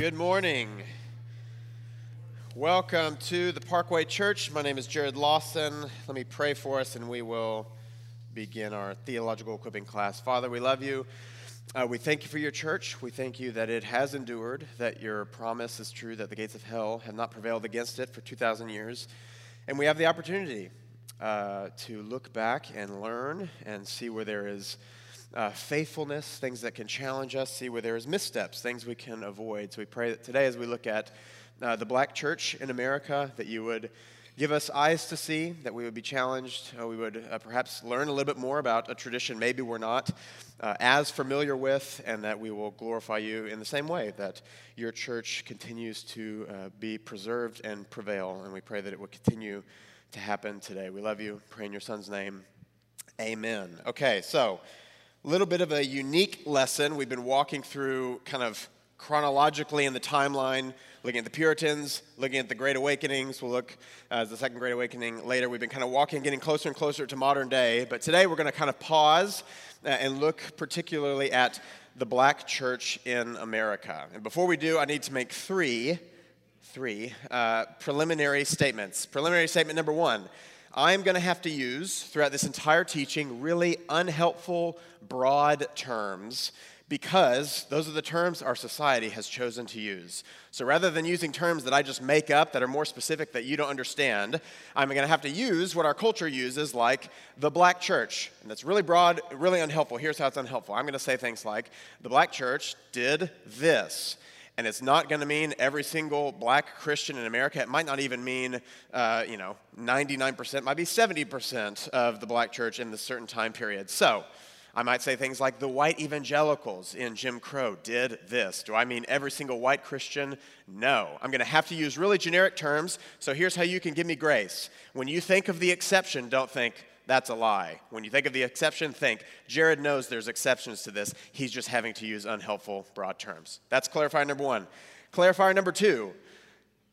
Good morning. Welcome to the Parkway Church. My name is Jared Lawson. Let me pray for us and we will begin our theological equipping class. Father, we love you. Uh, we thank you for your church. We thank you that it has endured, that your promise is true, that the gates of hell have not prevailed against it for 2,000 years. And we have the opportunity uh, to look back and learn and see where there is uh, faithfulness, things that can challenge us, see where there is missteps, things we can avoid. So we pray that today, as we look at uh, the black church in America, that you would give us eyes to see, that we would be challenged, uh, we would uh, perhaps learn a little bit more about a tradition maybe we're not uh, as familiar with, and that we will glorify you in the same way that your church continues to uh, be preserved and prevail. And we pray that it will continue to happen today. We love you. Pray in your son's name. Amen. Okay, so a little bit of a unique lesson. We've been walking through kind of chronologically in the timeline, looking at the Puritans, looking at the Great Awakenings. We'll look uh, the Second Great Awakening later. We've been kind of walking, getting closer and closer to modern day. But today we're going to kind of pause uh, and look particularly at the black church in America. And before we do, I need to make three, three uh, preliminary statements. Preliminary statement number one. I'm going to have to use throughout this entire teaching really unhelpful, broad terms because those are the terms our society has chosen to use. So rather than using terms that I just make up that are more specific that you don't understand, I'm going to have to use what our culture uses, like the black church. And that's really broad, really unhelpful. Here's how it's unhelpful I'm going to say things like, the black church did this and it's not going to mean every single black Christian in America. It might not even mean, uh, you know, 99%, might be 70% of the black church in this certain time period. So I might say things like the white evangelicals in Jim Crow did this. Do I mean every single white Christian? No. I'm going to have to use really generic terms. So here's how you can give me grace. When you think of the exception, don't think, that's a lie. When you think of the exception, think Jared knows there's exceptions to this. He's just having to use unhelpful, broad terms. That's clarifier number one. Clarifier number two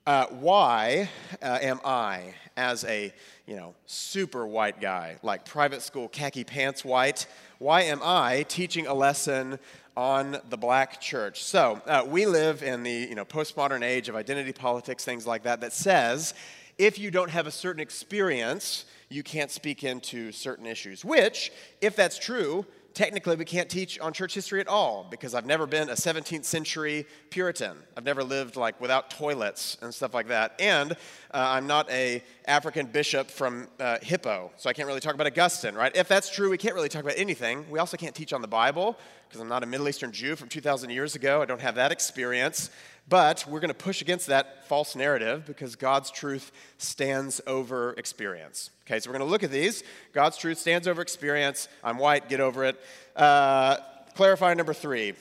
uh, why uh, am I, as a you know super white guy, like private school khaki pants white, why am I teaching a lesson on the black church? So uh, we live in the you know postmodern age of identity politics, things like that, that says if you don't have a certain experience you can't speak into certain issues, which, if that's true, technically we can't teach on church history at all because I've never been a 17th century Puritan. I've never lived like without toilets and stuff like that. And uh, I'm not a African bishop from uh, Hippo, so I can't really talk about Augustine, right? If that's true, we can't really talk about anything. We also can't teach on the Bible because I'm not a Middle Eastern Jew from 2,000 years ago. I don't have that experience. But we're going to push against that false narrative because God's truth stands over experience. Okay, so we're going to look at these. God's truth stands over experience. I'm white, get over it. Uh, clarify number three.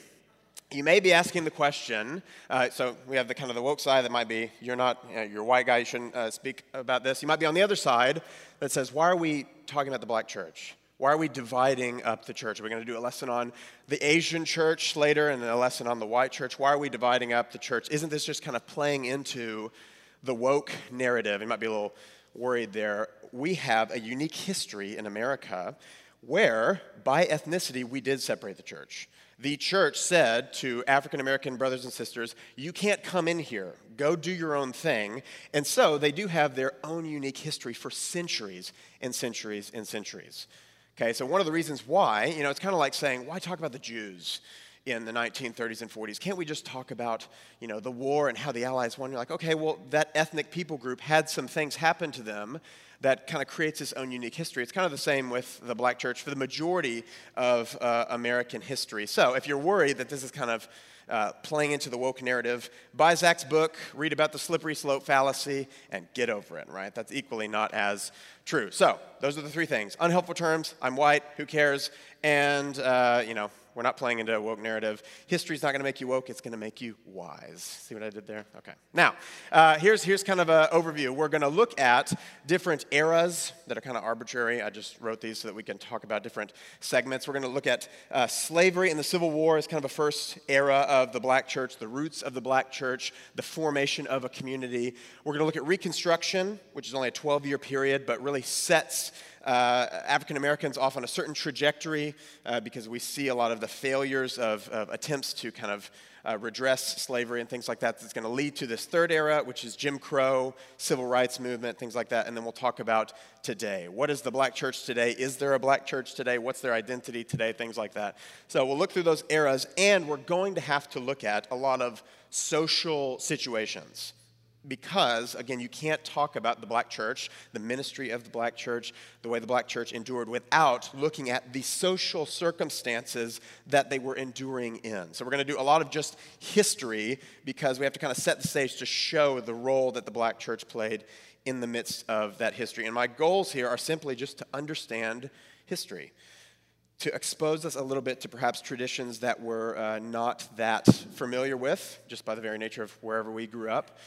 You may be asking the question. Uh, so we have the kind of the woke side that might be you're not you know, you're a white guy. You shouldn't uh, speak about this. You might be on the other side that says why are we talking about the black church? Why are we dividing up the church? We're going to do a lesson on the Asian church later and a lesson on the white church. Why are we dividing up the church? Isn't this just kind of playing into the woke narrative? It might be a little worried there. We have a unique history in America where, by ethnicity, we did separate the church. The church said to African American brothers and sisters, You can't come in here. Go do your own thing. And so they do have their own unique history for centuries and centuries and centuries. Okay, so one of the reasons why, you know, it's kind of like saying, why talk about the Jews in the 1930s and 40s? Can't we just talk about, you know, the war and how the Allies won? You're like, okay, well, that ethnic people group had some things happen to them that kind of creates its own unique history. It's kind of the same with the black church for the majority of uh, American history. So if you're worried that this is kind of uh, playing into the woke narrative, buy Zach's book, read about the slippery slope fallacy, and get over it, right? That's equally not as true. So, those are the three things unhelpful terms, I'm white, who cares, and, uh, you know, we're not playing into a woke narrative. History's not going to make you woke, it's going to make you wise. See what I did there? Okay. Now, uh, here's, here's kind of an overview. We're going to look at different eras that are kind of arbitrary. I just wrote these so that we can talk about different segments. We're going to look at uh, slavery and the Civil War as kind of a first era of the black church, the roots of the black church, the formation of a community. We're going to look at Reconstruction, which is only a 12 year period, but really sets uh, African Americans off on a certain trajectory uh, because we see a lot of the failures of, of attempts to kind of uh, redress slavery and things like that. That's going to lead to this third era, which is Jim Crow, civil rights movement, things like that. And then we'll talk about today. What is the black church today? Is there a black church today? What's their identity today? Things like that. So we'll look through those eras, and we're going to have to look at a lot of social situations because, again, you can't talk about the black church, the ministry of the black church, the way the black church endured without looking at the social circumstances that they were enduring in. So, we're going to do a lot of just history because we have to kind of set the stage to show the role that the black church played in the midst of that history. And my goals here are simply just to understand history. To expose us a little bit to perhaps traditions that we're uh, not that familiar with, just by the very nature of wherever we grew up.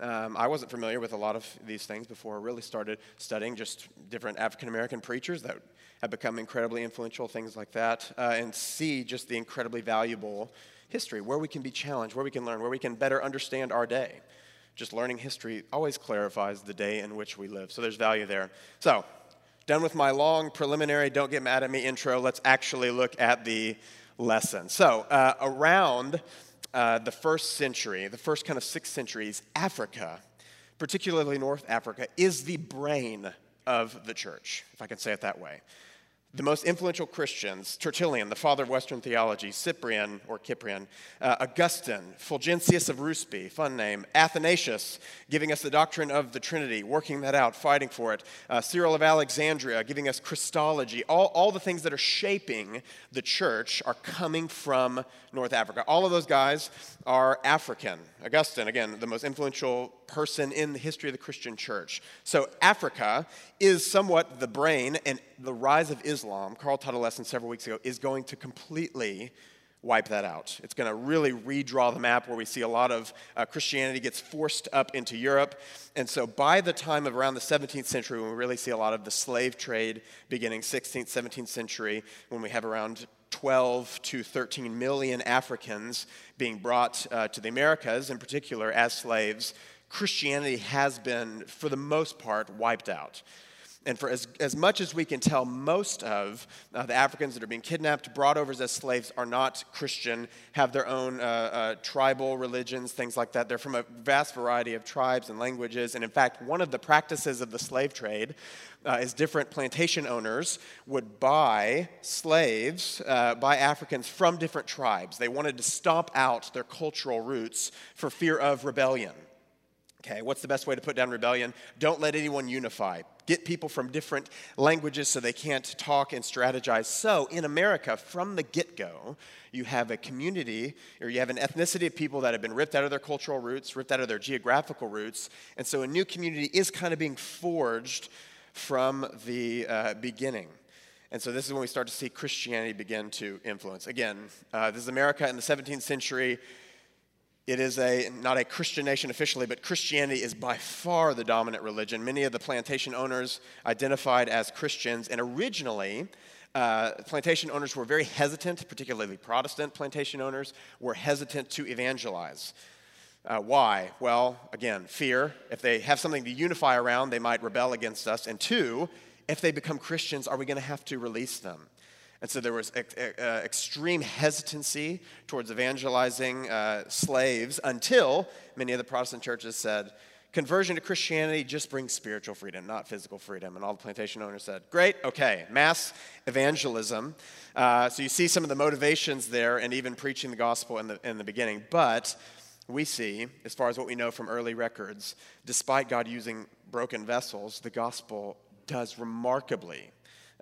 Um, I wasn't familiar with a lot of these things before I really started studying just different African American preachers that have become incredibly influential, things like that, uh, and see just the incredibly valuable history, where we can be challenged, where we can learn, where we can better understand our day. Just learning history always clarifies the day in which we live. So there's value there. So, done with my long preliminary, don't get mad at me intro. Let's actually look at the lesson. So, uh, around uh, the first century, the first kind of six centuries, Africa, particularly North Africa, is the brain of the church, if I can say it that way. The most influential Christians, Tertullian, the father of Western theology, Cyprian or Cyprian, uh, Augustine, Fulgentius of Ruspe, fun name, Athanasius, giving us the doctrine of the Trinity, working that out, fighting for it, uh, Cyril of Alexandria, giving us Christology. All, all the things that are shaping the church are coming from North Africa. All of those guys are African. Augustine, again, the most influential person in the history of the Christian church. So, Africa is somewhat the brain, and the rise of Islam, Carl taught a lesson several weeks ago, is going to completely wipe that out. It's going to really redraw the map where we see a lot of uh, Christianity gets forced up into Europe. And so by the time of around the 17th century, when we really see a lot of the slave trade beginning 16th, 17th century, when we have around 12 to 13 million Africans being brought uh, to the Americas, in particular as slaves, Christianity has been, for the most part, wiped out. And for as, as much as we can tell, most of uh, the Africans that are being kidnapped, brought over as slaves, are not Christian, have their own uh, uh, tribal religions, things like that. They're from a vast variety of tribes and languages. And in fact, one of the practices of the slave trade uh, is different plantation owners would buy slaves, uh, buy Africans from different tribes. They wanted to stomp out their cultural roots for fear of rebellion. Okay, what's the best way to put down rebellion? Don't let anyone unify. Get people from different languages so they can't talk and strategize. So, in America, from the get go, you have a community or you have an ethnicity of people that have been ripped out of their cultural roots, ripped out of their geographical roots. And so, a new community is kind of being forged from the uh, beginning. And so, this is when we start to see Christianity begin to influence. Again, uh, this is America in the 17th century it is a not a Christian nation officially, but Christianity is by far the dominant religion. Many of the plantation owners identified as Christians, and originally, uh, plantation owners were very hesitant, particularly Protestant plantation owners, were hesitant to evangelize. Uh, why? Well, again, fear. If they have something to unify around, they might rebel against us. And two, if they become Christians, are we going to have to release them? And so there was ex- uh, extreme hesitancy towards evangelizing uh, slaves until many of the Protestant churches said, conversion to Christianity just brings spiritual freedom, not physical freedom. And all the plantation owners said, great, okay, mass evangelism. Uh, so you see some of the motivations there and even preaching the gospel in the, in the beginning. But we see, as far as what we know from early records, despite God using broken vessels, the gospel does remarkably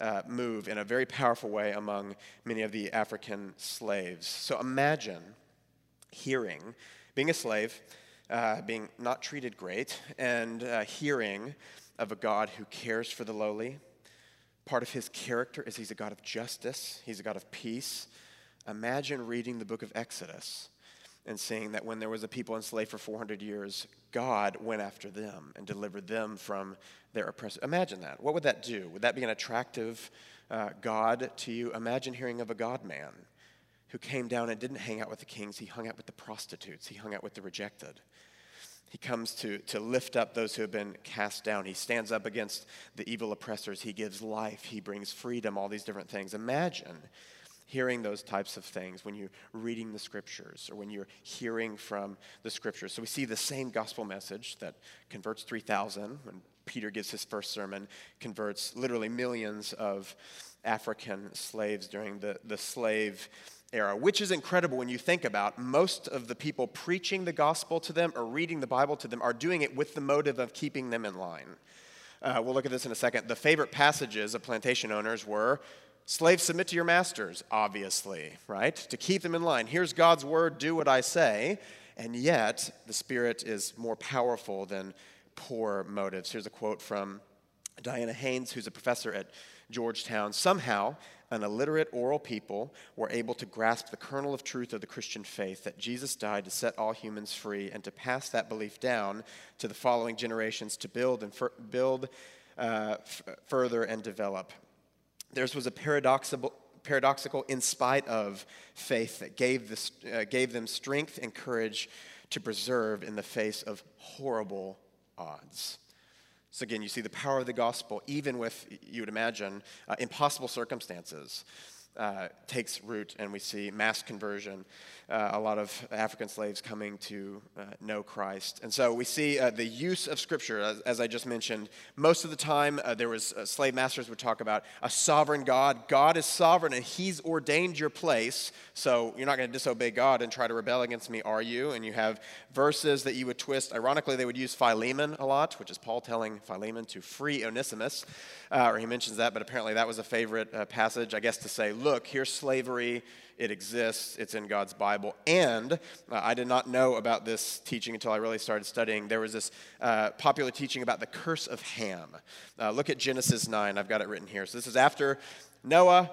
uh, move in a very powerful way among many of the African slaves. So imagine hearing, being a slave, uh, being not treated great, and uh, hearing of a God who cares for the lowly. Part of his character is he's a God of justice, he's a God of peace. Imagine reading the book of Exodus and seeing that when there was a people enslaved for 400 years, God went after them and delivered them from their oppressor. Imagine that. What would that do? Would that be an attractive uh, God to you? Imagine hearing of a God man who came down and didn't hang out with the kings, he hung out with the prostitutes, he hung out with the rejected. He comes to, to lift up those who have been cast down. He stands up against the evil oppressors. He gives life. He brings freedom, all these different things. Imagine hearing those types of things when you're reading the scriptures or when you're hearing from the scriptures. So we see the same gospel message that converts 3,000 when Peter gives his first sermon, converts literally millions of African slaves during the, the slave era, which is incredible when you think about most of the people preaching the gospel to them or reading the Bible to them are doing it with the motive of keeping them in line. Uh, we'll look at this in a second. The favorite passages of plantation owners were slaves submit to your masters, obviously, right? To keep them in line. Here's God's word, do what I say. And yet, the Spirit is more powerful than poor motives. Here's a quote from Diana Hayes, who's a professor at Georgetown. Somehow, an illiterate oral people were able to grasp the kernel of truth of the Christian faith that Jesus died to set all humans free and to pass that belief down to the following generations to build and build uh, f- further and develop. Theirs was a paradoxical, paradoxical in spite of faith that gave, this, uh, gave them strength and courage to preserve in the face of horrible odds. So, again, you see the power of the gospel, even with, you would imagine, uh, impossible circumstances uh, takes root, and we see mass conversion, uh, a lot of African slaves coming to uh, know Christ. And so we see uh, the use of Scripture, as, as, I just mentioned. Most of the time, uh, there was uh, slave masters would talk about a sovereign God. God is sovereign, and He's ordained your place. So you're not going to disobey God and try to rebel against me, are you? And you have verses that you would twist. Ironically, they would use Philemon a lot, which is Paul telling Philemon to free Onesimus, or he mentions that, but apparently that was a favorite passage, I guess, to say, look, here's slavery. It exists. It's in God's Bible. And uh, I did not know about this teaching until I really started studying. There was this uh, popular teaching about the curse of Ham. Uh, look at Genesis 9. I've got it written here. So this is after Noah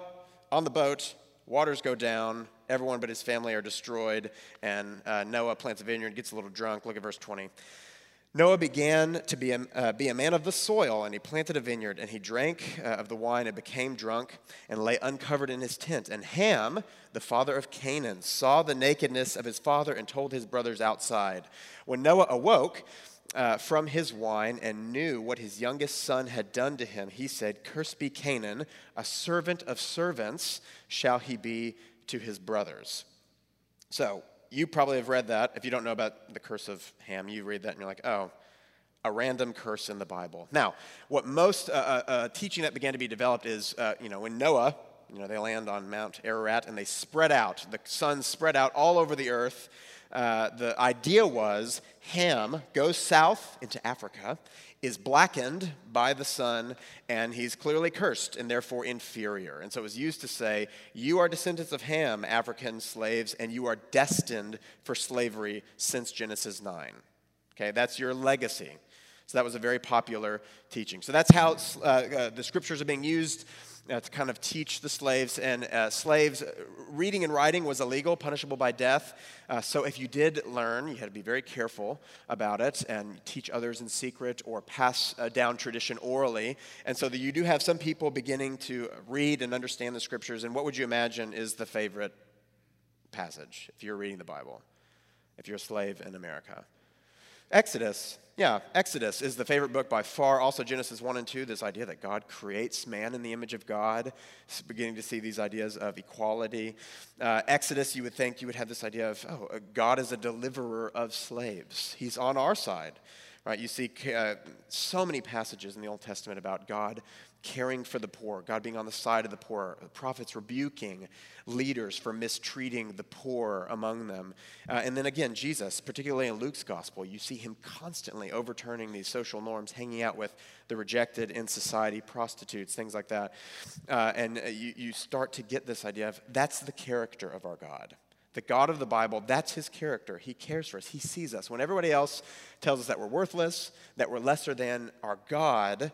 on the boat, waters go down, everyone but his family are destroyed, and uh, Noah plants a vineyard, gets a little drunk. Look at verse 20. Noah began to be a, uh, be a man of the soil, and he planted a vineyard, and he drank uh, of the wine and became drunk and lay uncovered in his tent. And Ham, the father of Canaan, saw the nakedness of his father and told his brothers outside. When Noah awoke uh, from his wine and knew what his youngest son had done to him, he said, Cursed be Canaan, a servant of servants shall he be to his brothers. So, you probably have read that. If you don't know about the curse of Ham, you read that and you're like, oh, a random curse in the Bible. Now, what most uh, uh, uh, teaching that began to be developed is, uh, you know, when Noah, you know, they land on Mount Ararat and they spread out. The sons spread out all over the earth. Uh, the idea was Ham goes south into Africa is blackened by the sun, and he's clearly cursed and therefore inferior. And so it was used to say, You are descendants of Ham, African slaves, and you are destined for slavery since Genesis 9. Okay, that's your legacy. So that was a very popular teaching. So that's how uh, uh, the scriptures are being used uh, to kind of teach the slaves. And uh, slaves, uh, reading and writing was illegal, punishable by death. Uh, so if you did learn, you had to be very careful about it and teach others in secret or pass uh, down tradition orally. And so that you do have some people beginning to read and understand the scriptures. And what would you imagine is the favorite passage if you're reading the Bible, if you're a slave in America? Exodus yeah, Exodus is the favorite book by far. Also, Genesis 1 and 2, this idea that God creates man in the image of God. It's beginning to see these ideas of equality. Uh, Exodus, you would think you would have this idea of, oh, God is a deliverer of slaves. He's on our side, right? You see uh, so many passages in the Old Testament about God caring for the poor, God being on the side of the poor, prophets rebuking leaders for mistreating the poor among them. Uh, and then again, Jesus, particularly in Luke's gospel, you see him constantly overturning these social norms, hanging out with the rejected in society, prostitutes, things like that. Uh, and uh, you, you start to get this idea of that's the character of our God. The God of the Bible, that's his character. He cares for us. He sees us. When everybody else tells us that we're worthless, that we're lesser than, our God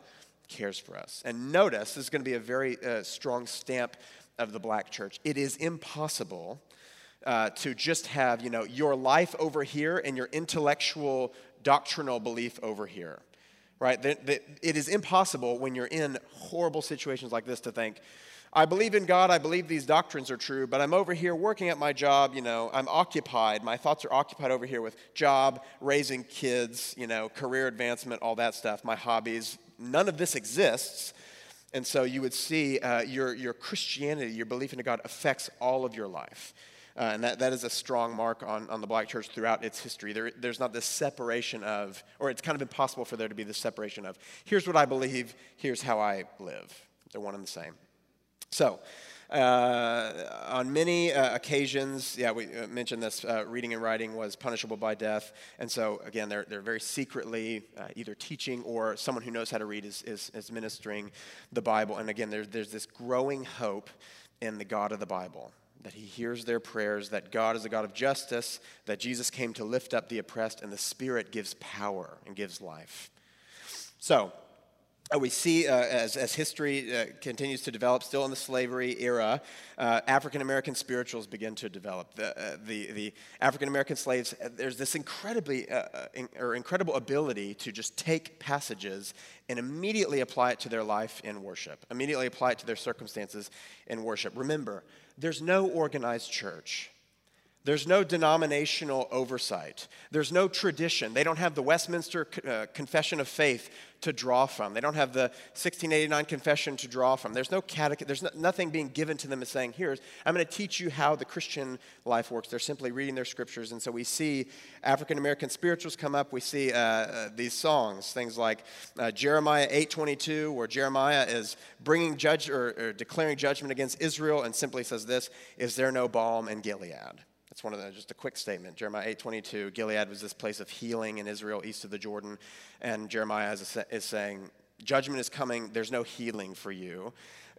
cares for us. And notice, this is going to be a very uh, strong stamp of the black church. It is impossible uh, to just have, you know, your life over here and your intellectual doctrinal belief over here, right? It is impossible when you're in horrible situations like this to think, I believe in God, I believe these doctrines are true, but I'm over here working at my job, you know, I'm occupied. My thoughts are occupied over here with job, raising kids, you know, career advancement, all that stuff, my hobbies. None of this exists. And so you would see uh, your, your Christianity, your belief in God affects all of your life. Uh, and that, that is a strong mark on, on the black church throughout its history. There, there's not this separation of, or it's kind of impossible for there to be this separation of, here's what I believe, here's how I live. They're one and the same. So, uh, on many uh, occasions, yeah, we uh, mentioned this, uh, reading and writing was punishable by death. And so, again, they're, they're very secretly uh, either teaching or someone who knows how to read is, is, is ministering the Bible. And again, there's, there's this growing hope in the God of the Bible that he hears their prayers, that God is a God of justice, that Jesus came to lift up the oppressed, and the Spirit gives power and gives life. So, we see uh, as, as history uh, continues to develop, still in the slavery era, uh, African American spirituals begin to develop. The, uh, the, the African American slaves, uh, there's this incredibly, in, or incredible ability to just take passages and immediately apply it to their life in worship, immediately apply it to their circumstances in worship. Remember, there's no organized church. There's no denominational oversight. There's no tradition. They don't have the Westminster uh, Confession of Faith to draw from. They don't have the 1689 Confession to draw from. There's no catech- There's no, nothing being given to them as saying, "Here's I'm going to teach you how the Christian life works." They're simply reading their scriptures, and so we see African American spirituals come up. We see uh, uh, these songs, things like uh, Jeremiah 8:22, where Jeremiah is bringing judge or, or declaring judgment against Israel, and simply says this: "Is there no balm in Gilead?" That's one of the, just a quick statement. Jeremiah 8:22, Gilead was this place of healing in Israel east of the Jordan, and Jeremiah is, is saying, judgment is coming, there's no healing for you.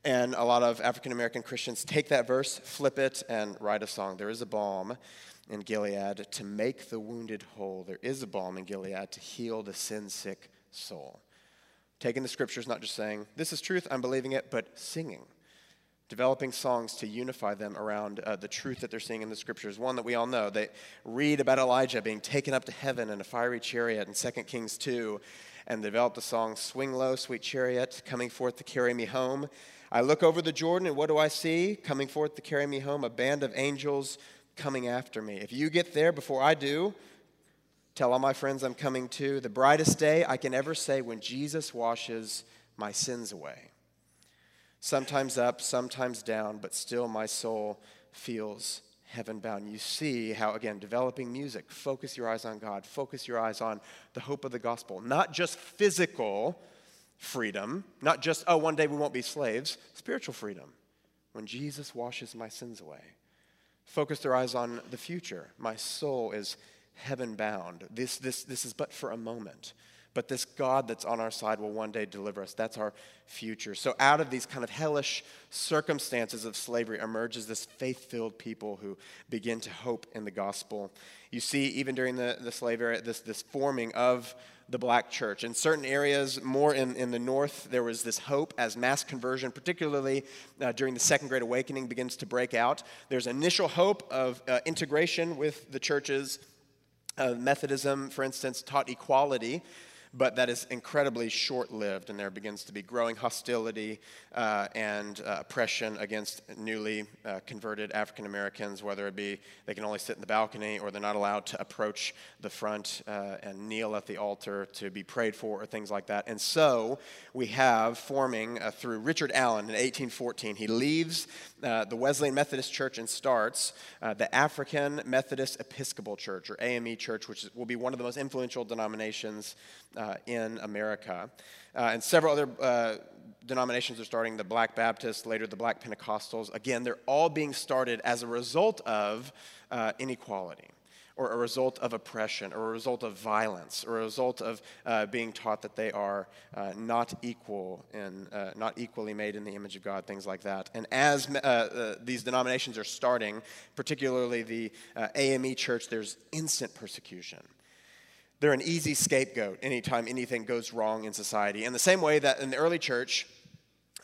And a lot of African American Christians take that verse, flip it, and write a song. There is a balm in Gilead to make the wounded whole. There is a balm in Gilead to heal the sin sick soul. Taking the scriptures, not just saying, This is truth, I'm believing it, but singing developing songs to unify them around uh, the truth that they're seeing in the scriptures. One that we all know. They read about Elijah being taken up to heaven in a fiery chariot in 2 Kings 2, and developed the song Swing Low, Sweet Chariot, coming forth to carry me home. I look over the Jordan, and what do I see? Coming forth to carry me home, a band of angels coming after me. If you get there before I do, tell all my friends I'm coming too. The brightest day I can ever say when Jesus washes my sins away sometimes up, sometimes down, but still my soul feels heaven bound. You see how, again, developing music, focus your eyes on God, focus your eyes on the hope of the gospel, not just physical freedom, not just, oh, one day we won't be slaves, spiritual freedom. When Jesus washes my sins away, focus their eyes on the future. My soul is heaven bound. This, this, this is but for a moment. But this God that's on our side will one day deliver us. That's our future. So, out of these kind of hellish circumstances of slavery emerges this faith filled people who begin to hope in the gospel. You see, even during the, the slave era, this, this forming of the black church. In certain areas, more in, in the north, there was this hope as mass conversion, particularly uh, during the Second Great Awakening, begins to break out. There's initial hope of uh, integration with the churches. Uh, Methodism, for instance, taught equality but that is incredibly short lived, and there begins to be growing hostility uh, and uh, oppression against newly uh, converted African Americans, whether it be they can only sit in the balcony or they're not allowed to approach the front uh, and kneel at the altar to be prayed for or things like that. And so we have forming uh, through Richard Allen in 1814, he leaves uh, the Wesleyan Methodist Church and starts the African Methodist Episcopal Church, or AME Church, which will be one of the most influential denominations uh, in America. Uh, and several other uh, denominations are starting the Black Baptists, later the Black Pentecostals. Again, they're all being started as a result of uh, inequality. Or a result of oppression, or a result of violence, or a result of uh, being taught that they are uh, not equal and not equally made in the image of God, things like that. And as these denominations are starting, particularly the AME church, there's instant persecution they're an easy scapegoat anytime anything goes wrong in society. In the same way that in the early church,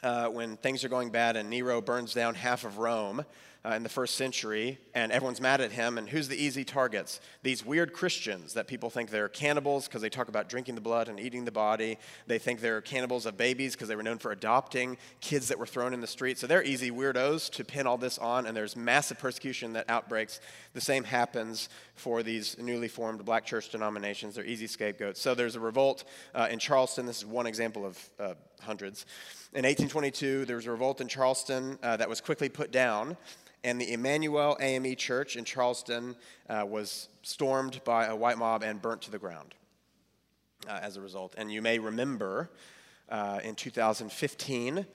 uh, when things are going bad and Nero burns down half of Rome, uh, in the first century, and everyone's mad at him. And who's the easy targets? These weird Christians that people think they're cannibals because they talk about drinking the blood and eating the body. They think they're cannibals of babies because they were known for adopting kids that were thrown in the street. So they're easy weirdos to pin all this on, and there's massive persecution that outbreaks. The same happens for these newly formed black church denominations. They're easy scapegoats. So there's a revolt uh, in Charleston. This is one example of uh, hundreds. In 1822, there was a revolt in Charleston uh, that was quickly put down and the Emanuel AME Church in Charleston uh, was stormed by a white mob and burnt to the ground uh, as a result. And you may remember uh, in 2015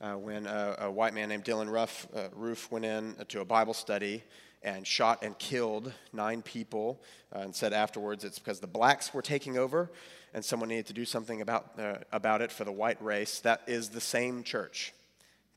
uh, when a, a, white man named Dylan Ruff, Roof went in to a Bible study and shot and killed nine people uh, and said afterwards it's because the blacks were taking over and someone needed to do something about, about it for the white race. That is the same church.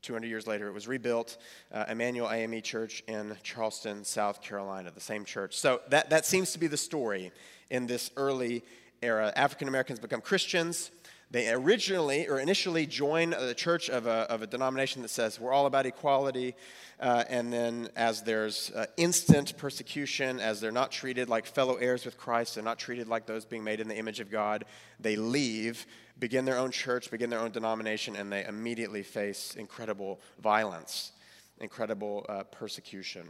200 years later, it was rebuilt, uh, Emanuel AME Church in Charleston, South Carolina, the same church. So that, that seems to be the story in this early era. African Americans become Christians. They originally or initially join the church of a, of a denomination that says we're all about equality. Uh, and then, as there's uh, instant persecution, as they're not treated like fellow heirs with Christ, they're not treated like those being made in the image of God, they leave, begin their own church, begin their own denomination, and they immediately face incredible violence, incredible uh, persecution.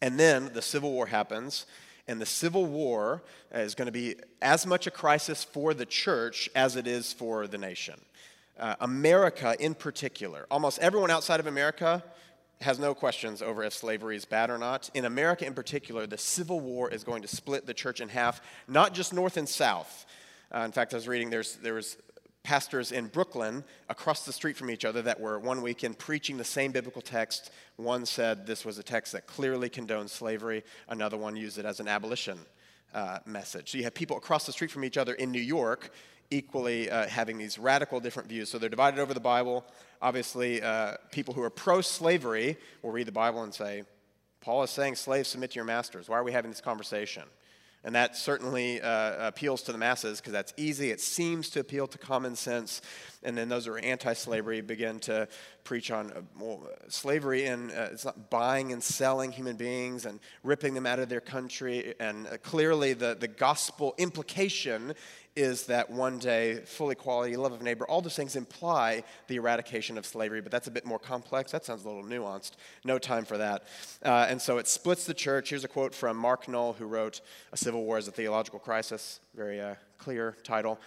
And then the Civil War happens, and the Civil War is going to be as much a crisis for the church as it is for the nation. Uh, America, in particular, almost everyone outside of America has no questions over if slavery is bad or not. In America, in particular, the Civil War is going to split the church in half, not just North and South. Uh, in fact, I was reading there's, there was pastors in Brooklyn across the street from each other that were one weekend preaching the same biblical text. One said this was a text that clearly condoned slavery, another one used it as an abolition uh, message. So you have people across the street from each other in New York equally uh, having these radical different views. So they're divided over the Bible. Obviously, uh, people who are pro slavery will read the Bible and say, Paul is saying, slaves, submit to your masters. Why are we having this conversation? And that certainly uh, appeals to the masses because that's easy. It seems to appeal to common sense. And then those who are anti slavery begin to preach on uh, well, slavery and uh, it's not buying and selling human beings and ripping them out of their country. And uh, clearly, the, the gospel implication is that one day full equality, love of neighbor, all those things imply the eradication of slavery, but that's a bit more complex. That sounds a little nuanced. No time for that. Uh, and so it splits the church. Here's a quote from Mark Noll, who wrote A Civil War as a Theological Crisis. Very uh, clear title.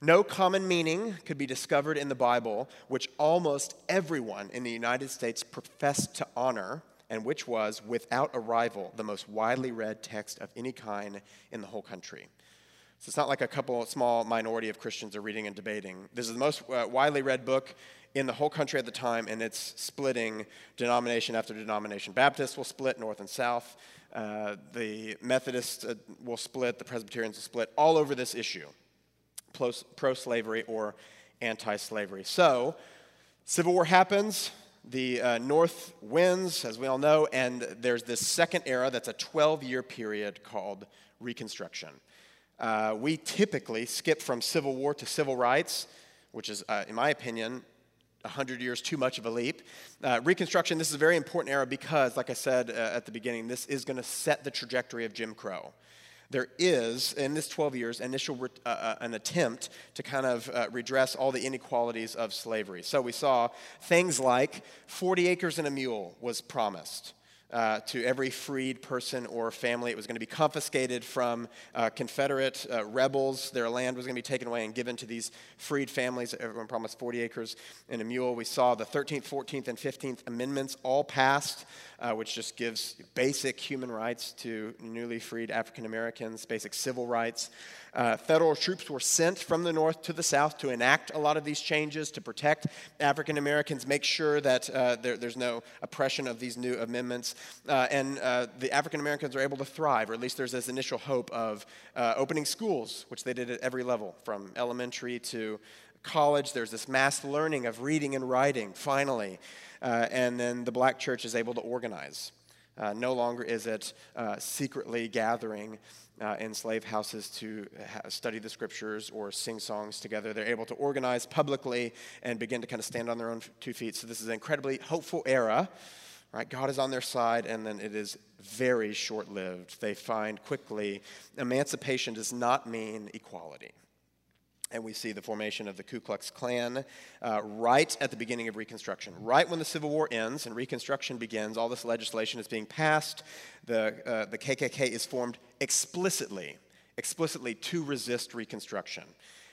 No common meaning could be discovered in the Bible, which almost everyone in the United States professed to honor, and which was, without a rival, the most widely read text of any kind in the whole country. So it's not like a couple small minority of Christians are reading and debating. This is the most uh, widely read book in the whole country at the time, and it's splitting denomination after denomination. Baptists will split north and south. Uh, the Methodists uh, will split. The Presbyterians will split all over this issue pro slavery or anti slavery. So, Civil War happens. The uh, North wins, as we all know, and there's this second era that's a 12 year period called Reconstruction. Uh, we typically skip from civil war to civil rights, which is, uh, in my opinion, 100 years too much of a leap. Uh, Reconstruction, this is a very important era because, like I said uh, at the beginning, this is going to set the trajectory of Jim Crow. There is, in this 12 years, initial re- uh, uh, an attempt to kind of redress all the inequalities of slavery. So we saw things like 40 acres and a mule was promised uh, to every freed person or family. It was going to be confiscated from uh, Confederate uh, rebels. Their land was going to be taken away and given to these freed families. Everyone promised 40 acres and a mule. We saw the 13th, 14th, and 15th Amendments all passed, uh, which just gives basic human rights to newly freed African Americans, basic civil rights. Uh, federal troops were sent from the north to the south to enact a lot of these changes to protect African Americans, make sure that uh, there, there's no oppression of these new amendments. Uh, and uh, the African Americans are able to thrive, or at least there's this initial hope of uh, opening schools, which they did at every level, from elementary to college. There's this mass learning of reading and writing, finally. Uh, and then the black church is able to organize. Uh, no longer is it uh, secretly gathering uh, in slave houses to ha- study the scriptures or sing songs together. They're able to organize publicly and begin to kind of stand on their own two feet. So, this is an incredibly hopeful era Right? God is on their side, and then it is very short lived. They find quickly emancipation does not mean equality. And we see the formation of the Ku Klux Klan uh, right at the beginning of Reconstruction. Right when the Civil War ends and Reconstruction begins, all this legislation is being passed. The, uh, the KKK is formed explicitly, explicitly to resist Reconstruction.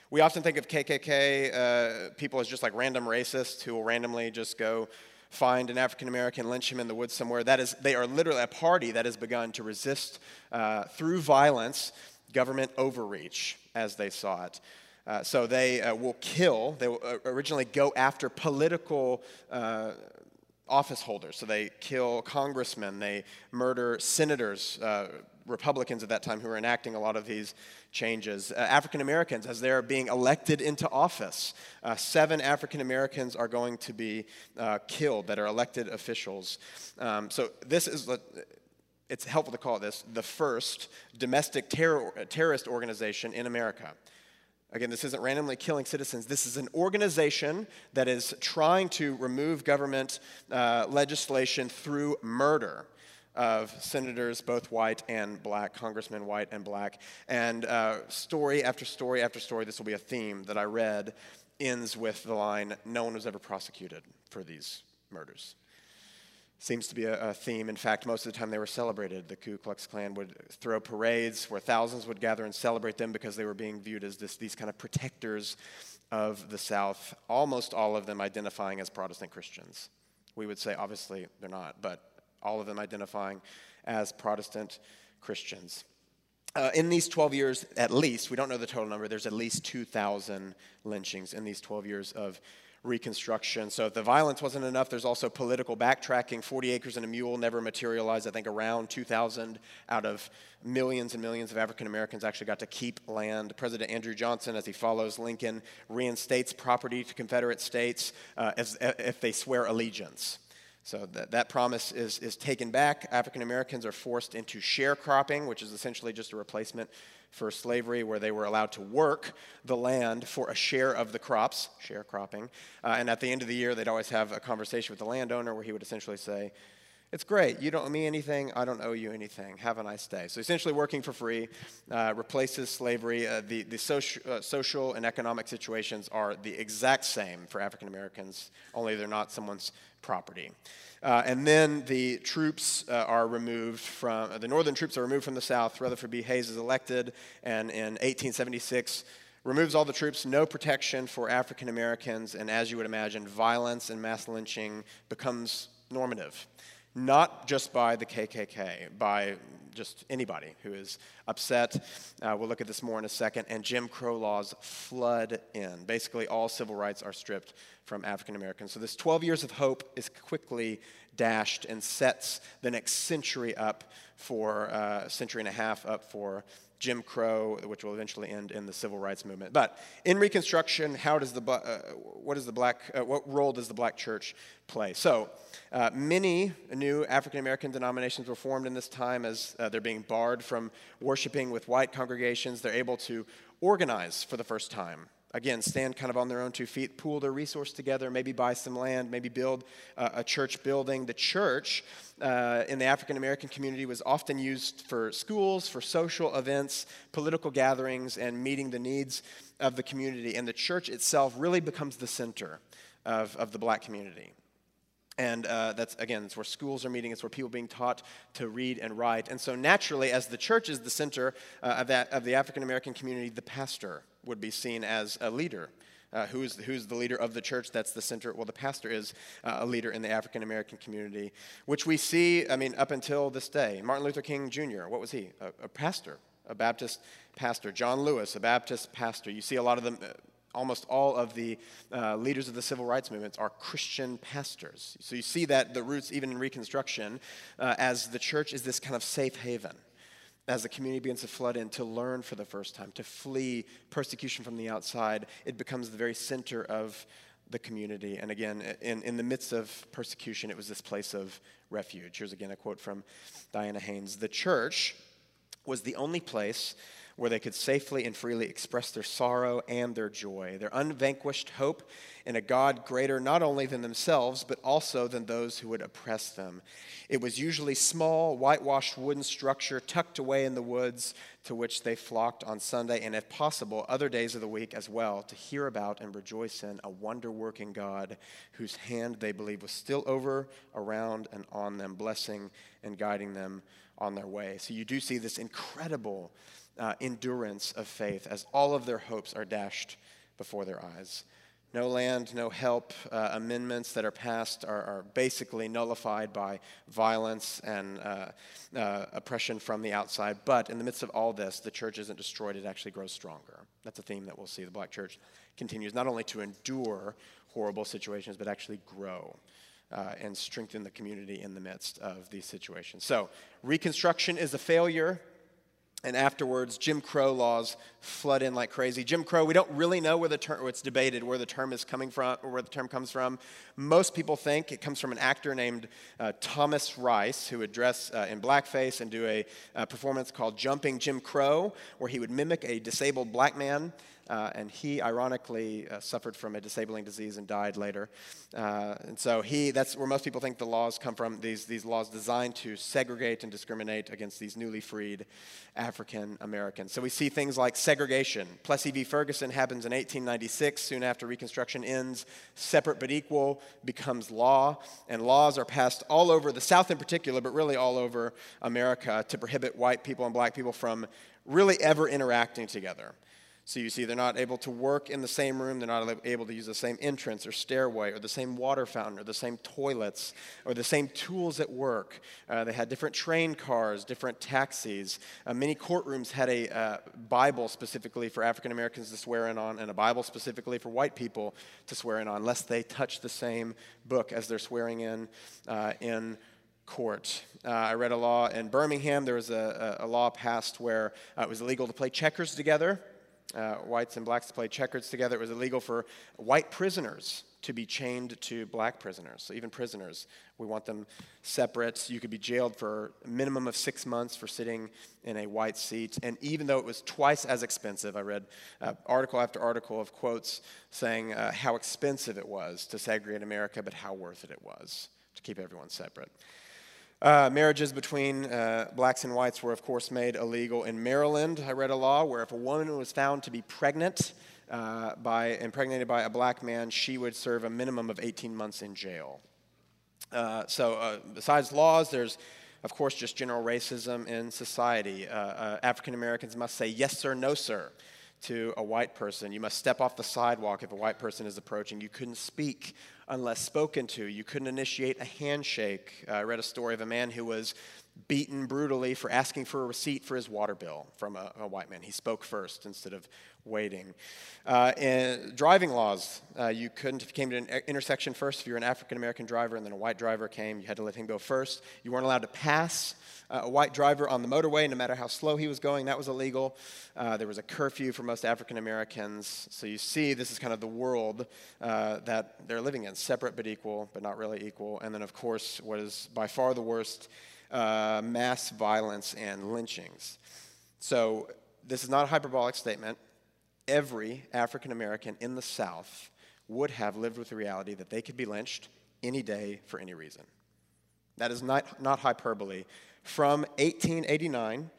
We often think of KKK uh, people as just like random racists who will randomly just go find an African American, lynch him in the woods somewhere. That is, they are literally a party that has begun to resist uh, through violence government overreach as they saw it. Uh, so they uh, will kill, they will uh, originally go after political uh, office holders. So they kill congressmen, they murder senators, uh, Republicans at that time who were enacting a lot of these changes. Uh, African Americans, as they're being elected into office, uh, seven African Americans are going to be uh, killed that are elected officials. Um, so this is. It's helpful to call this the first domestic terror, terrorist organization in America. Again, this isn't randomly killing citizens. This is an organization that is trying to remove government uh, legislation through murder of senators, both white and black, congressmen white and black. And uh, story after story after story, this will be a theme that I read, ends with the line No one was ever prosecuted for these murders. Seems to be a, a theme. In fact, most of the time they were celebrated. The Ku Klux Klan would throw parades where thousands would gather and celebrate them because they were being viewed as this, these kind of protectors of the South, almost all of them identifying as Protestant Christians. We would say, obviously, they're not, but all of them identifying as Protestant Christians. Uh, in these 12 years, at least, we don't know the total number, there's at least 2,000 lynchings in these 12 years of Reconstruction. So if the violence wasn't enough, there's also political backtracking. 40 acres and a mule never materialized. I think around 2,000 out of millions and millions of African Americans actually got to keep land. President Andrew Johnson, as he follows Lincoln, reinstates property to Confederate states uh, as, if they swear allegiance. So that, that promise is, is taken back. African Americans are forced into sharecropping, which is essentially just a replacement for slavery, where they were allowed to work the land for a share of the crops, sharecropping. Uh, and at the end of the year, they'd always have a conversation with the landowner where he would essentially say, it's great. You don't owe me anything. I don't owe you anything. Have a nice day. So essentially, working for free uh, replaces slavery. Uh, the the soci- uh, social and economic situations are the exact same for African Americans, only they're not someone's property. Uh, and then the troops uh, are removed from, the northern troops are removed from the south. Rutherford B. Hayes is elected, and in 1876, removes all the troops, no protection for African Americans, and as you would imagine, violence and mass lynching becomes normative. Not just by the KKK, by just anybody who is upset. Uh, we'll look at this more in a second. And Jim Crow laws flood in. Basically, all civil rights are stripped from African Americans. So, this 12 years of hope is quickly dashed and sets the next century up for a uh, century and a half up for Jim Crow, which will eventually end in the civil rights movement. But in Reconstruction, how does the uh, what is the black uh, what role does the black church play? So uh, many new African American denominations were formed in this time as uh, they're being barred from worshiping with white congregations. They're able to organize for the first time again, stand kind of on their own two feet, pool their resource together, maybe buy some land, maybe build uh, a church building. The church uh, in the African American community was often used for schools, for social events, political gatherings, and meeting the needs of the community. And the church itself really becomes the center of, of the black community. And uh, that's, again, it's where schools are meeting, it's where people are being taught to read and write. And so, naturally, as the church is the center uh, of, that, of the African American community, the pastor would be seen as a leader. Uh, who's, who's the leader of the church? That's the center. Well, the pastor is uh, a leader in the African American community, which we see, I mean, up until this day. Martin Luther King Jr., what was he? A, a pastor, a Baptist pastor. John Lewis, a Baptist pastor. You see a lot of them, uh, almost all of the uh, leaders of the civil rights movements are Christian pastors. So you see that the roots, even in Reconstruction, uh, as the church is this kind of safe haven as the community begins to flood in to learn for the first time, to flee persecution from the outside, it becomes the very center of the community. And again, in, in the midst of persecution, it was this place of refuge. Here's again a quote from Diana Hayes The church was the only place where they could safely and freely express their sorrow and their joy, their unvanquished hope in a God greater not only than themselves, but also than those who would oppress them. It was usually small, whitewashed wooden structure tucked away in the woods to which they flocked on Sunday and, if possible, other days of the week as well, to hear about and rejoice in a wonder working God whose hand they believe was still over, around, and on them, blessing and guiding them on their way. So you do see this incredible uh, endurance of faith as all of their hopes are dashed before their eyes. No land, no help. Uh, amendments that are passed are, are, basically nullified by violence and uh, uh, oppression from the outside. But in the midst of all this, the church isn't destroyed, it actually grows stronger. That's a theme that we'll see. The black church continues not only to endure horrible situations, but actually grow. Uh, and strengthen the community in the midst of these situations. So, Reconstruction is a failure. And afterwards, Jim Crow laws flood in like crazy. Jim Crow, we don't really know where the term, it's debated where the term is coming from, or where the term comes from. Most people think it comes from an actor named uh, Thomas Rice, who would dress uh, in blackface and do a, a performance called Jumping Jim Crow, where he would mimic a disabled black man uh, and he ironically uh, suffered from a disabling disease and died later. Uh, and so he, that's where most people think the laws come from, these, these laws designed to segregate and discriminate against these newly freed African Americans. So we see things like segregation. Plessy v. Ferguson happens in 1896, soon after Reconstruction ends. Separate but equal becomes law, and laws are passed all over the South in particular, but really all over America to prohibit white people and black people from really ever interacting together. So you see, they're not able to work in the same room, they're not able to use the same entrance or stairway or the same water fountain or the same toilets or the same tools at work. Uh, they had different train cars, different taxis. Uh, many courtrooms had a uh, Bible specifically for African Americans to swear in on and a Bible specifically for white people to swear in on, lest they touch the same book as they're swearing in uh, in court. Uh, I read a law in Birmingham. There was a, a, a law passed where uh, it was illegal to play checkers together uh, whites and blacks to play checkers together. It was illegal for white prisoners to be chained to black prisoners. So even prisoners, we want them separate. You could be jailed for a minimum of six months for sitting in a white seat. And even though it was twice as expensive, I read uh, article after article of quotes saying uh, how expensive it was to segregate America, but how worth it it was to keep everyone separate. Uh, marriages between uh, blacks and whites were, of course, made illegal in Maryland. I read a law where if a woman was found to be pregnant, uh, by impregnated by a black man, she would serve a minimum of 18 months in jail. Uh, so, uh, besides laws, there's of course, just general racism in society. Uh, African Americans must say yes, sir, no, sir to a white person. You must step off the sidewalk if a white person is approaching. You couldn't speak unless spoken to. You couldn't initiate a handshake. Uh, I read a story of a man who was beaten brutally for asking for a receipt for his water bill from a, a white man. He spoke first instead of waiting. Uh, driving laws, uh, you couldn't, you came to an intersection first, if you were an African American driver and then a white driver came, you had to let him go first. You weren't allowed to pass uh, a white driver on the motorway, no matter how slow he was going, that was illegal. Uh, there was a curfew for most African Americans. So you see, this is kind of the world uh, that they're living in separate but equal, but not really equal. And then, of course, what is by far the worst uh, mass violence and lynchings. So this is not a hyperbolic statement. Every African American in the South would have lived with the reality that they could be lynched any day for any reason. That is not, not hyperbole. From 1889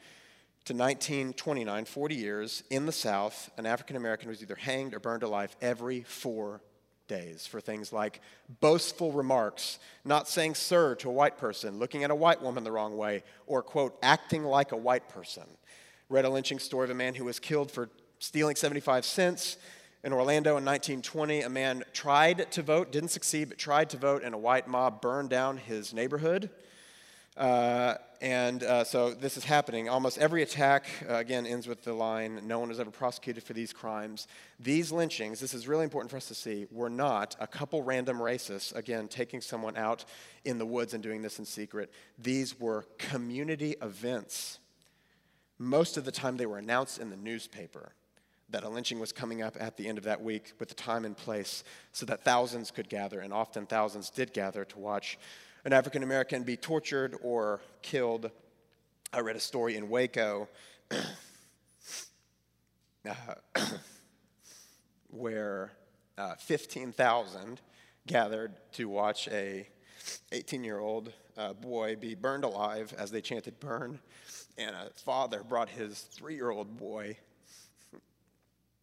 to 1929, 40 years, in the South, an African American was either hanged or burned alive every four days for things like boastful remarks, not saying sir to a white person, looking at a white woman the wrong way, or, quote, acting like a white person. Read a lynching story of a man who was killed for stealing 75 cents. In Orlando in 1920, a man tried to vote, didn't succeed, but tried to vote, and a white mob burned down his neighborhood. Uh, and uh, so this is happening. Almost every attack, uh, again, ends with the line no one was ever prosecuted for these crimes. These lynchings, this is really important for us to see, were not a couple random racists, again, taking someone out in the woods and doing this in secret. These were community events. Most of the time, they were announced in the newspaper that a lynching was coming up at the end of that week with the time and place so that thousands could gather, and often thousands did gather to watch an African American be tortured or killed. I read a story in Waco uh, where uh, 15,000 gathered to watch a 18 year old uh, boy be burned alive as they chanted burn and a father brought his three year old boy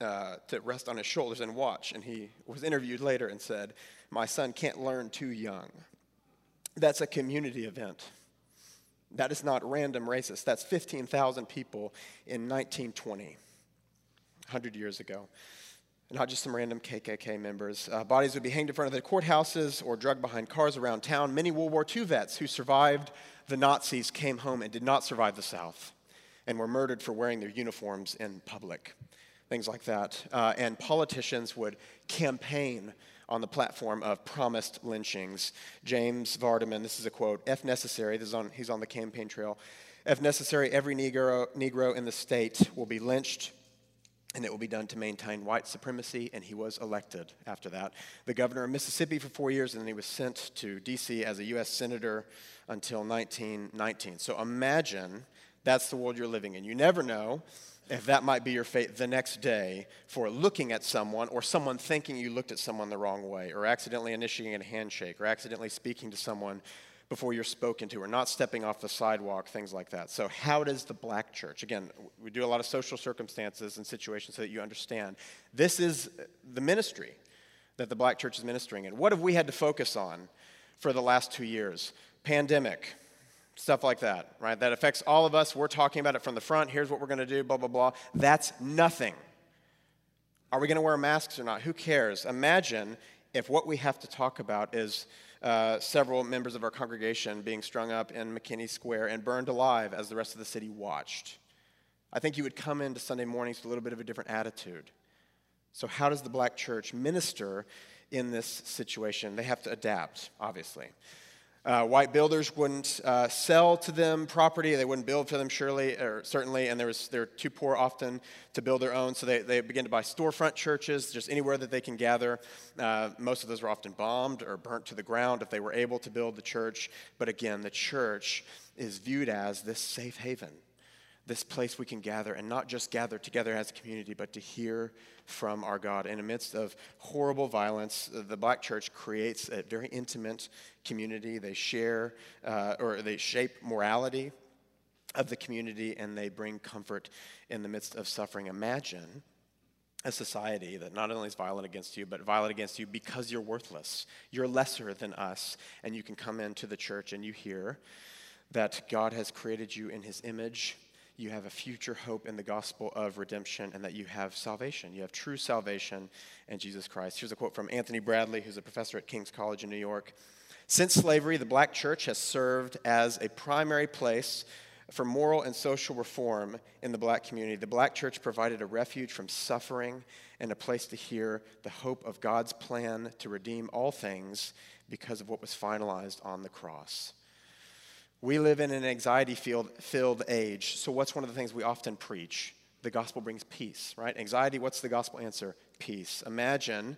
uh, to rest on his shoulders and watch. And he was interviewed later and said, My son can't learn too young. That's a community event. That is not random racist. That's 15,000 people in 1920, 100 years ago. Not just some random KKK members. Uh, bodies would be hanged in front of the courthouses or drugged behind cars around town. Many World War II vets who survived the Nazis came home and did not survive the South and were murdered for wearing their uniforms in public. Things like that. Uh, and politicians would campaign on the platform of promised lynchings. James Vardaman, this is a quote, if necessary, this is on, he's on the campaign trail, if necessary, every Negro, Negro in the state will be lynched and it will be done to maintain white supremacy, and he was elected after that. The governor of Mississippi for four years, and then he was sent to D.C. as a U.S. Senator until 1919. So imagine that's the world you're living in. You never know if that might be your fate the next day for looking at someone or someone thinking you looked at someone the wrong way, or accidentally initiating a handshake, or accidentally speaking to someone before you're spoken to, or not stepping off the sidewalk, things like that. So, how does the black church, again, we do a lot of social circumstances and situations so that you understand this is the ministry that the black church is ministering in. What have we had to focus on for the last two years? Pandemic, stuff like that, right? That affects all of us. We're talking about it from the front. Here's what we're going to do, blah, blah, blah. That's nothing. Are we going to wear masks or not? Who cares? Imagine if what we have to talk about is uh, several members of our congregation being strung up in McKinney Square and burned alive as the rest of the city watched. I think you would come into Sunday mornings with a little bit of a different attitude. So, how does the black church minister in this situation? They have to adapt, obviously. Uh, white builders wouldn't uh, sell to them property. They wouldn't build for them, surely, or certainly, and there was, they're too poor often to build their own. So they, they begin to buy storefront churches, just anywhere that they can gather. Uh, most of those were often bombed or burnt to the ground if they were able to build the church. But again, the church is viewed as this safe haven this place we can gather and not just gather together as a community, but to hear from our God. In the midst of horrible violence, the Black Church creates a very intimate community. They share uh, or they shape morality of the community and they bring comfort in the midst of suffering. Imagine a society that not only is violent against you, but violent against you because you're worthless. You're lesser than us, and you can come into the church and you hear that God has created you in his image you have a future hope in the gospel of redemption and that you have salvation. You have true salvation in Jesus Christ. Here's a quote from Anthony Bradley, who's a professor at King's College in New York. Since slavery, the black church has served as a primary place for moral and social reform in the black community. The black church provided a refuge from suffering and a place to hear the hope of God's plan to redeem all things because of what was finalized on the cross. We live in an anxiety filled age. So, what's one of the things we often preach? The gospel brings peace, right? Anxiety, what's the gospel answer? Peace. Imagine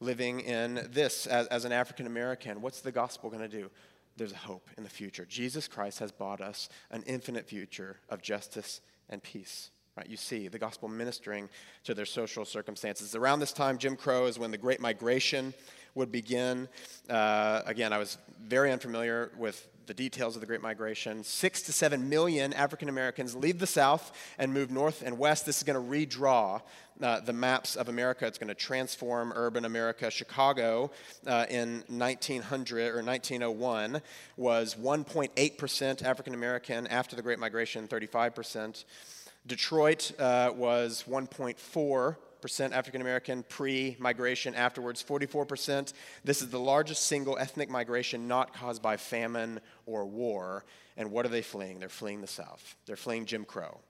living in this as, as an African American. What's the gospel going to do? There's a hope in the future. Jesus Christ has bought us an infinite future of justice and peace. Right, you see the gospel ministering to their social circumstances. Around this time, Jim Crow is when the Great Migration would begin. Uh, again, I was very unfamiliar with the details of the Great Migration. Six to seven million African Americans leave the South and move north and west. This is going to redraw uh, the maps of America. It's going to transform urban America. Chicago uh, in 1900 or 1901 was 1.8% African American. After the Great Migration, 35%. Detroit uh, was 1.4 percent African American pre migration, afterwards 44%. This is the largest single ethnic migration not caused by famine or war. And what are they fleeing? They're fleeing the South, they're fleeing Jim Crow.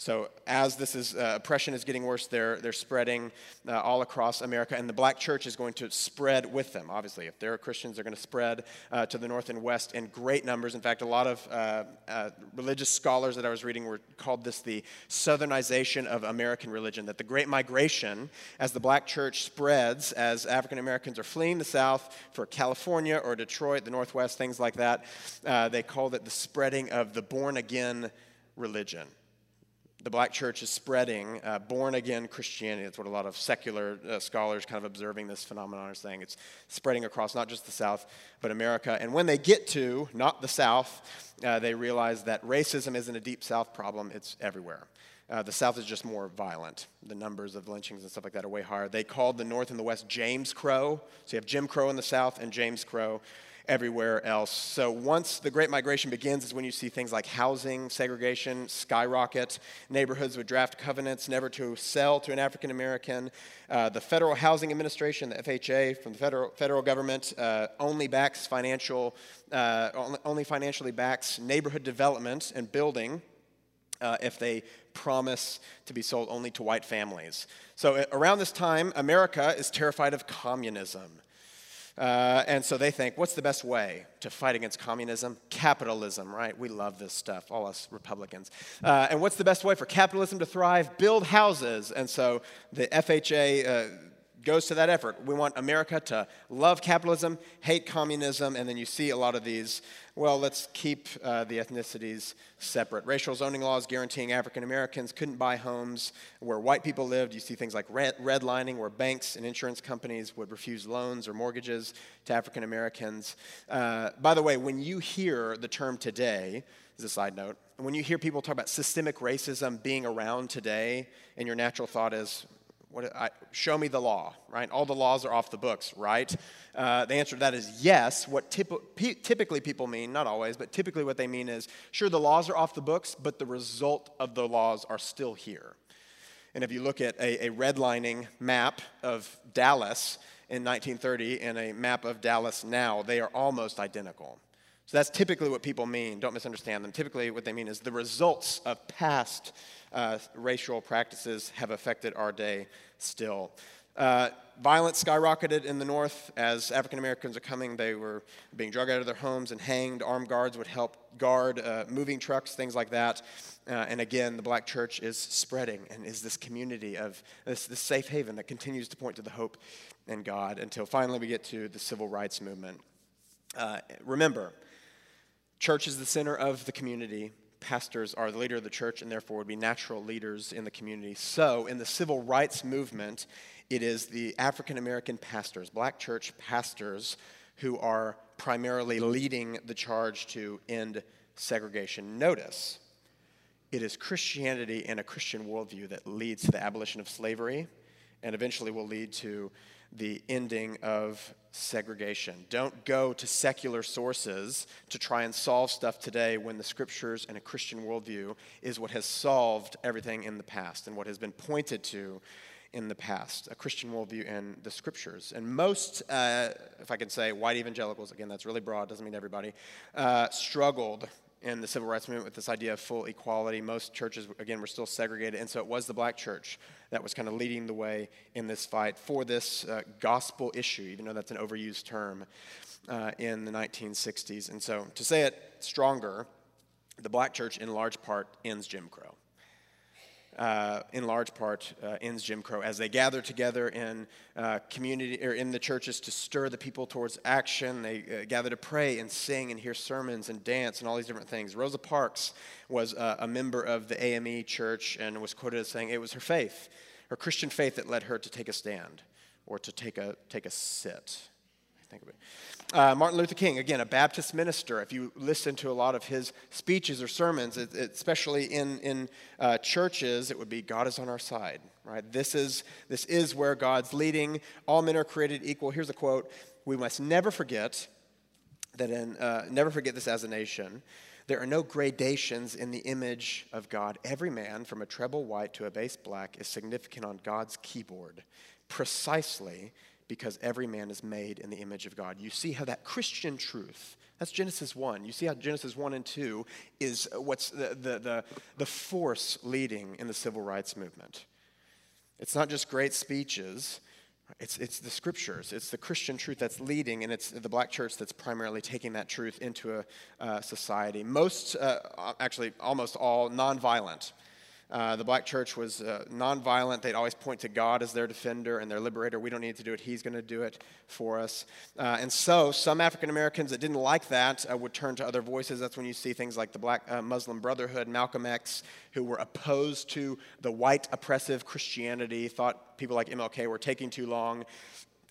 So as this is uh, oppression is getting worse, they're they're spreading uh, all across America, and the black church is going to spread with them. Obviously, if they're Christians, they're going to spread uh, to the north and west in great numbers. In fact, a lot of uh, uh, religious scholars that I was reading were called this the Southernization of American religion. That the Great Migration, as the black church spreads, as African Americans are fleeing the South for California or Detroit, the Northwest, things like that, uh, they called it the spreading of the born again religion the black church is spreading uh, born again Christianity. That's what a lot of secular uh, scholars kind of observing this phenomenon are saying. It's spreading across not just the South, but America. And when they get to not the South, uh, they realize that racism isn't a deep South problem, it's everywhere. Uh, the South is just more violent. The numbers of lynchings and stuff like that are way higher. They called the North and the West James Crow. So you have Jim Crow in the South and James Crow everywhere else. So once the Great Migration begins, is when you see things like housing segregation skyrocket, neighborhoods with draft covenants never to sell to an African American. Uh, the Federal Housing Administration, the FHA, from the federal federal government, uh, only backs financial, uh, only, only financially backs neighborhood development and building. Uh, if they promise to be sold only to white families. So, uh, around this time, America is terrified of communism. Uh, and so they think, what's the best way to fight against communism? Capitalism, right? We love this stuff, all us Republicans. Uh, and what's the best way for capitalism to thrive? Build houses. And so the FHA uh, goes to that effort. We want America to love capitalism, hate communism, and then you see a lot of these. Well, let's keep uh, the ethnicities separate. Racial zoning laws guaranteeing African Americans couldn't buy homes where white people lived. You see things like redlining, where banks and insurance companies would refuse loans or mortgages to African Americans. Uh, by the way, when you hear the term today, as a side note, when you hear people talk about systemic racism being around today, and your natural thought is, what, I, show me the law, right? All the laws are off the books, right? Uh, the answer to that is yes. What typically people mean, not always, but typically what they mean is sure, the laws are off the books, but the result of the laws are still here. And if you look at a, a redlining map of Dallas in 1930 and a map of Dallas now, they are almost identical. So that's typically what people mean. Don't misunderstand them. Typically, what they mean is the results of past uh, racial practices have affected our day still. Uh, violence skyrocketed in the north as African Americans are coming. They were being dragged out of their homes and hanged. Armed guards would help guard uh, moving trucks, things like that. Uh, and again, the black church is spreading and is this community of this, this safe haven that continues to point to the hope in God until finally we get to the civil rights movement. Uh, remember, church is the center of the community pastors are the leader of the church and therefore would be natural leaders in the community. So, in the civil rights movement, it is the African American pastors, black church pastors, who are primarily leading the charge to end segregation. Notice, it is Christianity and a Christian worldview that leads to the abolition of slavery and eventually will lead to the ending of segregation. Don't go to secular sources to try and solve stuff today when the scriptures and a Christian worldview is what has solved everything in the past and what has been pointed to in the past a Christian worldview and the scriptures. And most, uh, if I can say, white evangelicals, again, that's really broad, doesn't mean everybody, uh, struggled in the civil rights movement with this idea of full equality. Most churches, again, were still segregated, and so it was the black church that was kind of leading the way in this fight for this uh, gospel issue, even though that's an overused term uh, in the 1960s. And so, to say it stronger, the black church, in large part, ends Jim Crow uh, in large part, uh, ends Jim Crow as they gather together in uh, community or in the churches to stir the people towards action. They uh, gather to pray and sing and hear sermons and dance and all these different things. Rosa Parks was uh, a member of the AME church and was quoted as saying it was her faith, her Christian faith, that led her to take a stand or to take a take a sit. Think of it. Uh, Martin Luther King, again, a Baptist minister. If you listen to a lot of his speeches or sermons, it, it, especially in, in uh, churches, it would be God is on our side, right? This is, this is where God's leading. All men are created equal. Here's a quote We must never forget that in, uh, never forget this as a nation. There are no gradations in the image of God. Every man, from a treble white to a bass black, is significant on God's keyboard, precisely because every man is made in the image of God. You see how that Christian truth, that's Genesis 1. You see how Genesis 1 and 2 is what's the, the, the, the force leading in the civil rights movement. It's not just great speeches, it's, it's the scriptures, it's the Christian truth that's leading, and it's the black church that's primarily taking that truth into a uh, society. Most, uh, actually, almost all nonviolent Uh, the black church was uh, nonviolent. They'd always point to God as their defender and their liberator. We don't need to do it, He's going to do it for us. Uh, and so, some African Americans that didn't like that uh, would turn to other voices. That's when you see things like the Black uh, Muslim Brotherhood, Malcolm X, who were opposed to the white oppressive Christianity, thought people like MLK were taking too long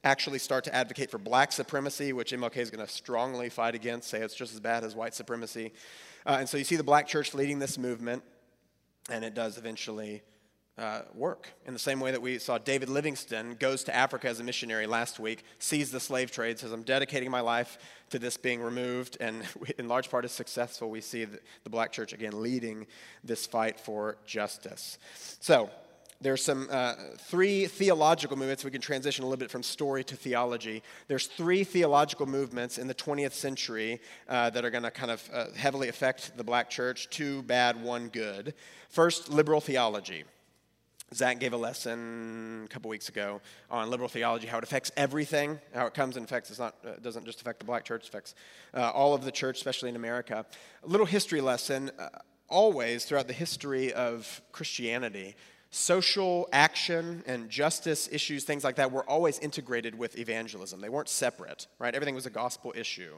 actually start to advocate for black supremacy, which MLK is going to strongly fight against, say it's just as bad as white supremacy. And so you see the black church leading this movement and it does eventually uh, work. In the same way that we saw David Livingstone goes to Africa as a missionary last week, sees the slave trade, says, I'm dedicating my life to this being removed, and in large part is successful. We see the black church again leading this fight for justice. So, there's some uh, three theological movements. We can transition a little bit from story to theology. There's three theological movements in the 20th century uh, that are going to kind of uh, heavily affect the black church. Two bad, one good. First, liberal theology. Zach gave a lesson a couple weeks ago on liberal theology, how it affects everything, how it comes and affects. It's not uh, doesn't just affect the black church, it affects uh, all of the church, especially in America. A little history lesson. Uh, always throughout the history of Christianity, social action and justice issues, things like that, were always integrated with evangelism. They weren't separate, right? Everything was a gospel issue.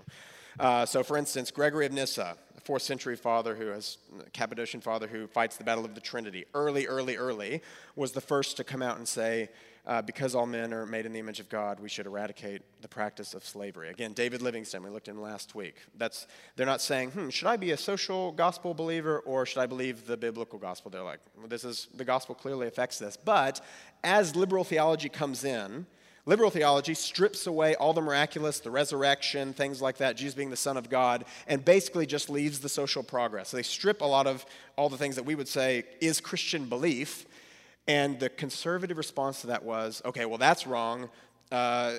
Uh, so, for instance, Gregory of Nyssa, a fourth century father who has Cappadocian father who fights the battle of the Trinity, early, early, early, was the first to come out and say, uh, because all men are made in the image of God, we should eradicate the practice of slavery. Again, David Livingstone, we looked in last week. That's they're not saying, hmm, should I be a social gospel believer or should I believe the biblical gospel? They're like, well, this is the gospel clearly affects this. But as liberal theology comes in, Liberal theology strips away all the miraculous, the resurrection, things like that, Jesus being the Son of God, and basically just leaves the social progress. So they strip a lot of all the things that we would say is Christian belief. And the conservative response to that was okay, well, that's wrong. Uh,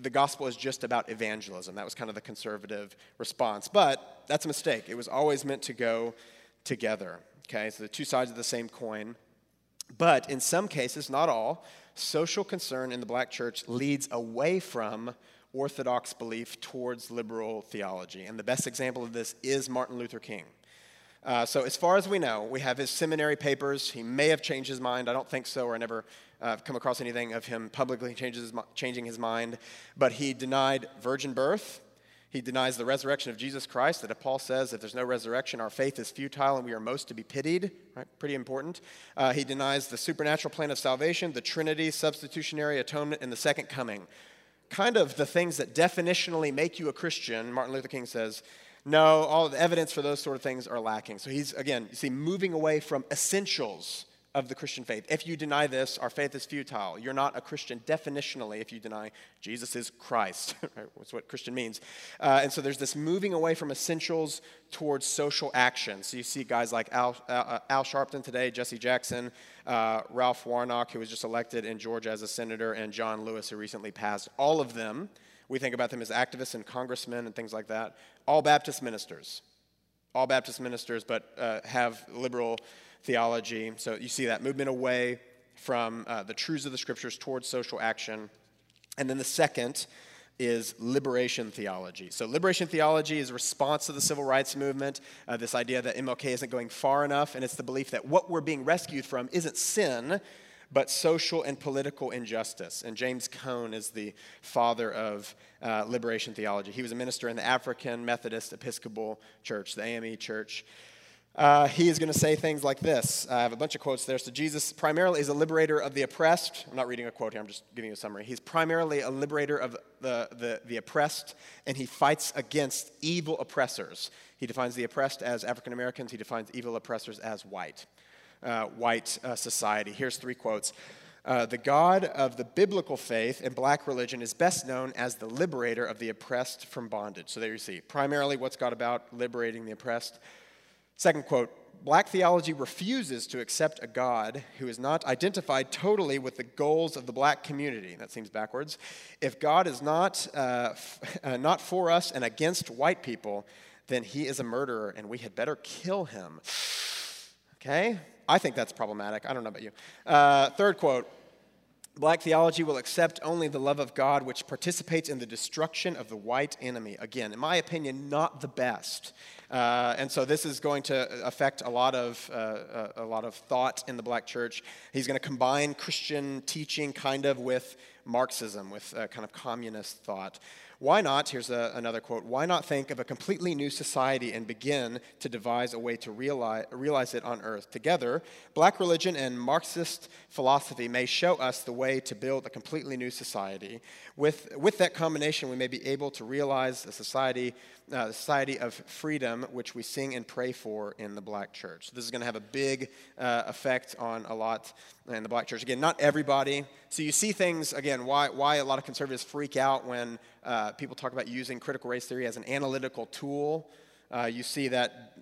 the gospel is just about evangelism. That was kind of the conservative response. But that's a mistake. It was always meant to go together. Okay, so the two sides of the same coin. But in some cases, not all, social concern in the black church leads away from orthodox belief towards liberal theology. And the best example of this is Martin Luther King. Uh, so, as far as we know, we have his seminary papers. He may have changed his mind. I don't think so, or I never uh, come across anything of him publicly his, changing his mind. But he denied virgin birth. He denies the resurrection of Jesus Christ, that if Paul says if there's no resurrection, our faith is futile and we are most to be pitied. Right? Pretty important. Uh, he denies the supernatural plan of salvation, the Trinity, substitutionary atonement, and the second coming. Kind of the things that definitionally make you a Christian, Martin Luther King says, no, all the evidence for those sort of things are lacking. So he's, again, you see, moving away from essentials of the Christian faith. If you deny this, our faith is futile. You're not a Christian definitionally if you deny Jesus is Christ. That's what Christian means. Uh, and so there's this moving away from essentials towards social action. So you see guys like Al, uh, Al Sharpton today, Jesse Jackson, uh, Ralph Warnock, who was just elected in Georgia as a senator, and John Lewis, who recently passed. All of them, we think about them as activists and congressmen and things like that. All Baptist ministers. All Baptist ministers, but uh, have liberal theology. So you see that movement away from uh, the truths of the scriptures towards social action. And then the second is liberation theology. So, liberation theology is a response to the civil rights movement, uh, this idea that MLK isn't going far enough, and it's the belief that what we're being rescued from isn't sin, but social and political injustice. And James Cone is the father of uh, liberation theology. He was a minister in the African Methodist Episcopal Church, the AME Church. Uh, he is going to say things like this. I have a bunch of quotes there. So, Jesus primarily is a liberator of the oppressed. I'm not reading a quote here, I'm just giving you a summary. He's primarily a liberator of the, the, the oppressed, and he fights against evil oppressors. He defines the oppressed as African Americans, he defines evil oppressors as white, uh, white uh, society. Here's three quotes. Uh, the God of the biblical faith and black religion is best known as the liberator of the oppressed from bondage. So there you see, primarily what's God about? Liberating the oppressed. Second quote Black theology refuses to accept a God who is not identified totally with the goals of the black community. That seems backwards. If God is not, uh, f- uh, not for us and against white people, then he is a murderer and we had better kill him. Okay? I think that's problematic. I don't know about you. Uh, third quote Black theology will accept only the love of God which participates in the destruction of the white enemy. Again, in my opinion, not the best. Uh, and so this is going to affect a lot of uh, a lot of thought in the black church. He's going to combine Christian teaching kind of with Marxism, with uh, kind of communist thought. Why not, here's a, another quote, why not think of a completely new society and begin to devise a way to realize, realize it on earth? Together, black religion and Marxist philosophy may show us the way to build a completely new society. With, with that combination, we may be able to realize a society, uh, society of freedom, which we sing and pray for in the black church. This is going to have a big uh, effect on a lot in the black church. Again, not everybody. So you see things, again, why, why a lot of conservatives freak out when uh, people talk about using critical race theory as an analytical tool. Uh, you see that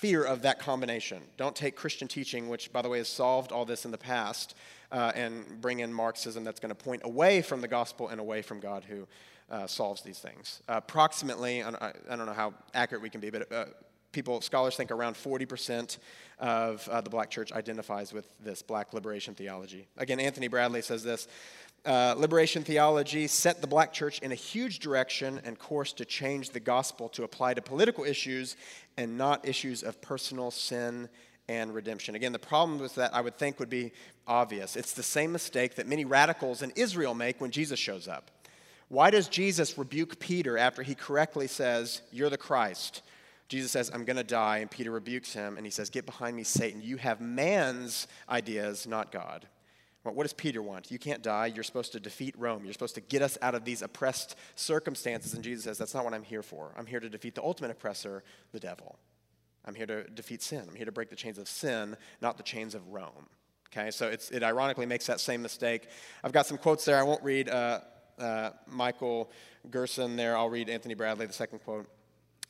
fear of that combination. Don't take Christian teaching, which, by the way, has solved all this in the past, uh, and bring in Marxism that's going to point away from the gospel and away from God who uh, solves these things. Uh, approximately, I don't know how accurate we can be, but uh, people, scholars think around 40% of uh, the black church identifies with this black liberation theology. Again, Anthony Bradley says this uh, liberation theology set the black church in a huge direction and course to change the gospel to apply to political issues and not issues of personal sin and redemption. Again, the problem with that I would think would be obvious. It's the same mistake that many radicals in Israel make when Jesus shows up. Why does Jesus rebuke Peter after he correctly says, You're the Christ? Jesus says, I'm going to die, and Peter rebukes him, and he says, Get behind me, Satan. You have man's ideas, not God. what does Peter want? You can't die. You're supposed to defeat Rome. You're supposed to get us out of these oppressed circumstances. And Jesus says, That's not what I'm here for. I'm here to defeat the ultimate oppressor, the devil. I'm here to defeat sin. I'm here to break the chains of sin, not the chains of Rome. Okay, so it ironically makes that same mistake. I've got some quotes there. I won't read uh, uh, Michael Gerson there. I'll read Anthony Bradley, the second quote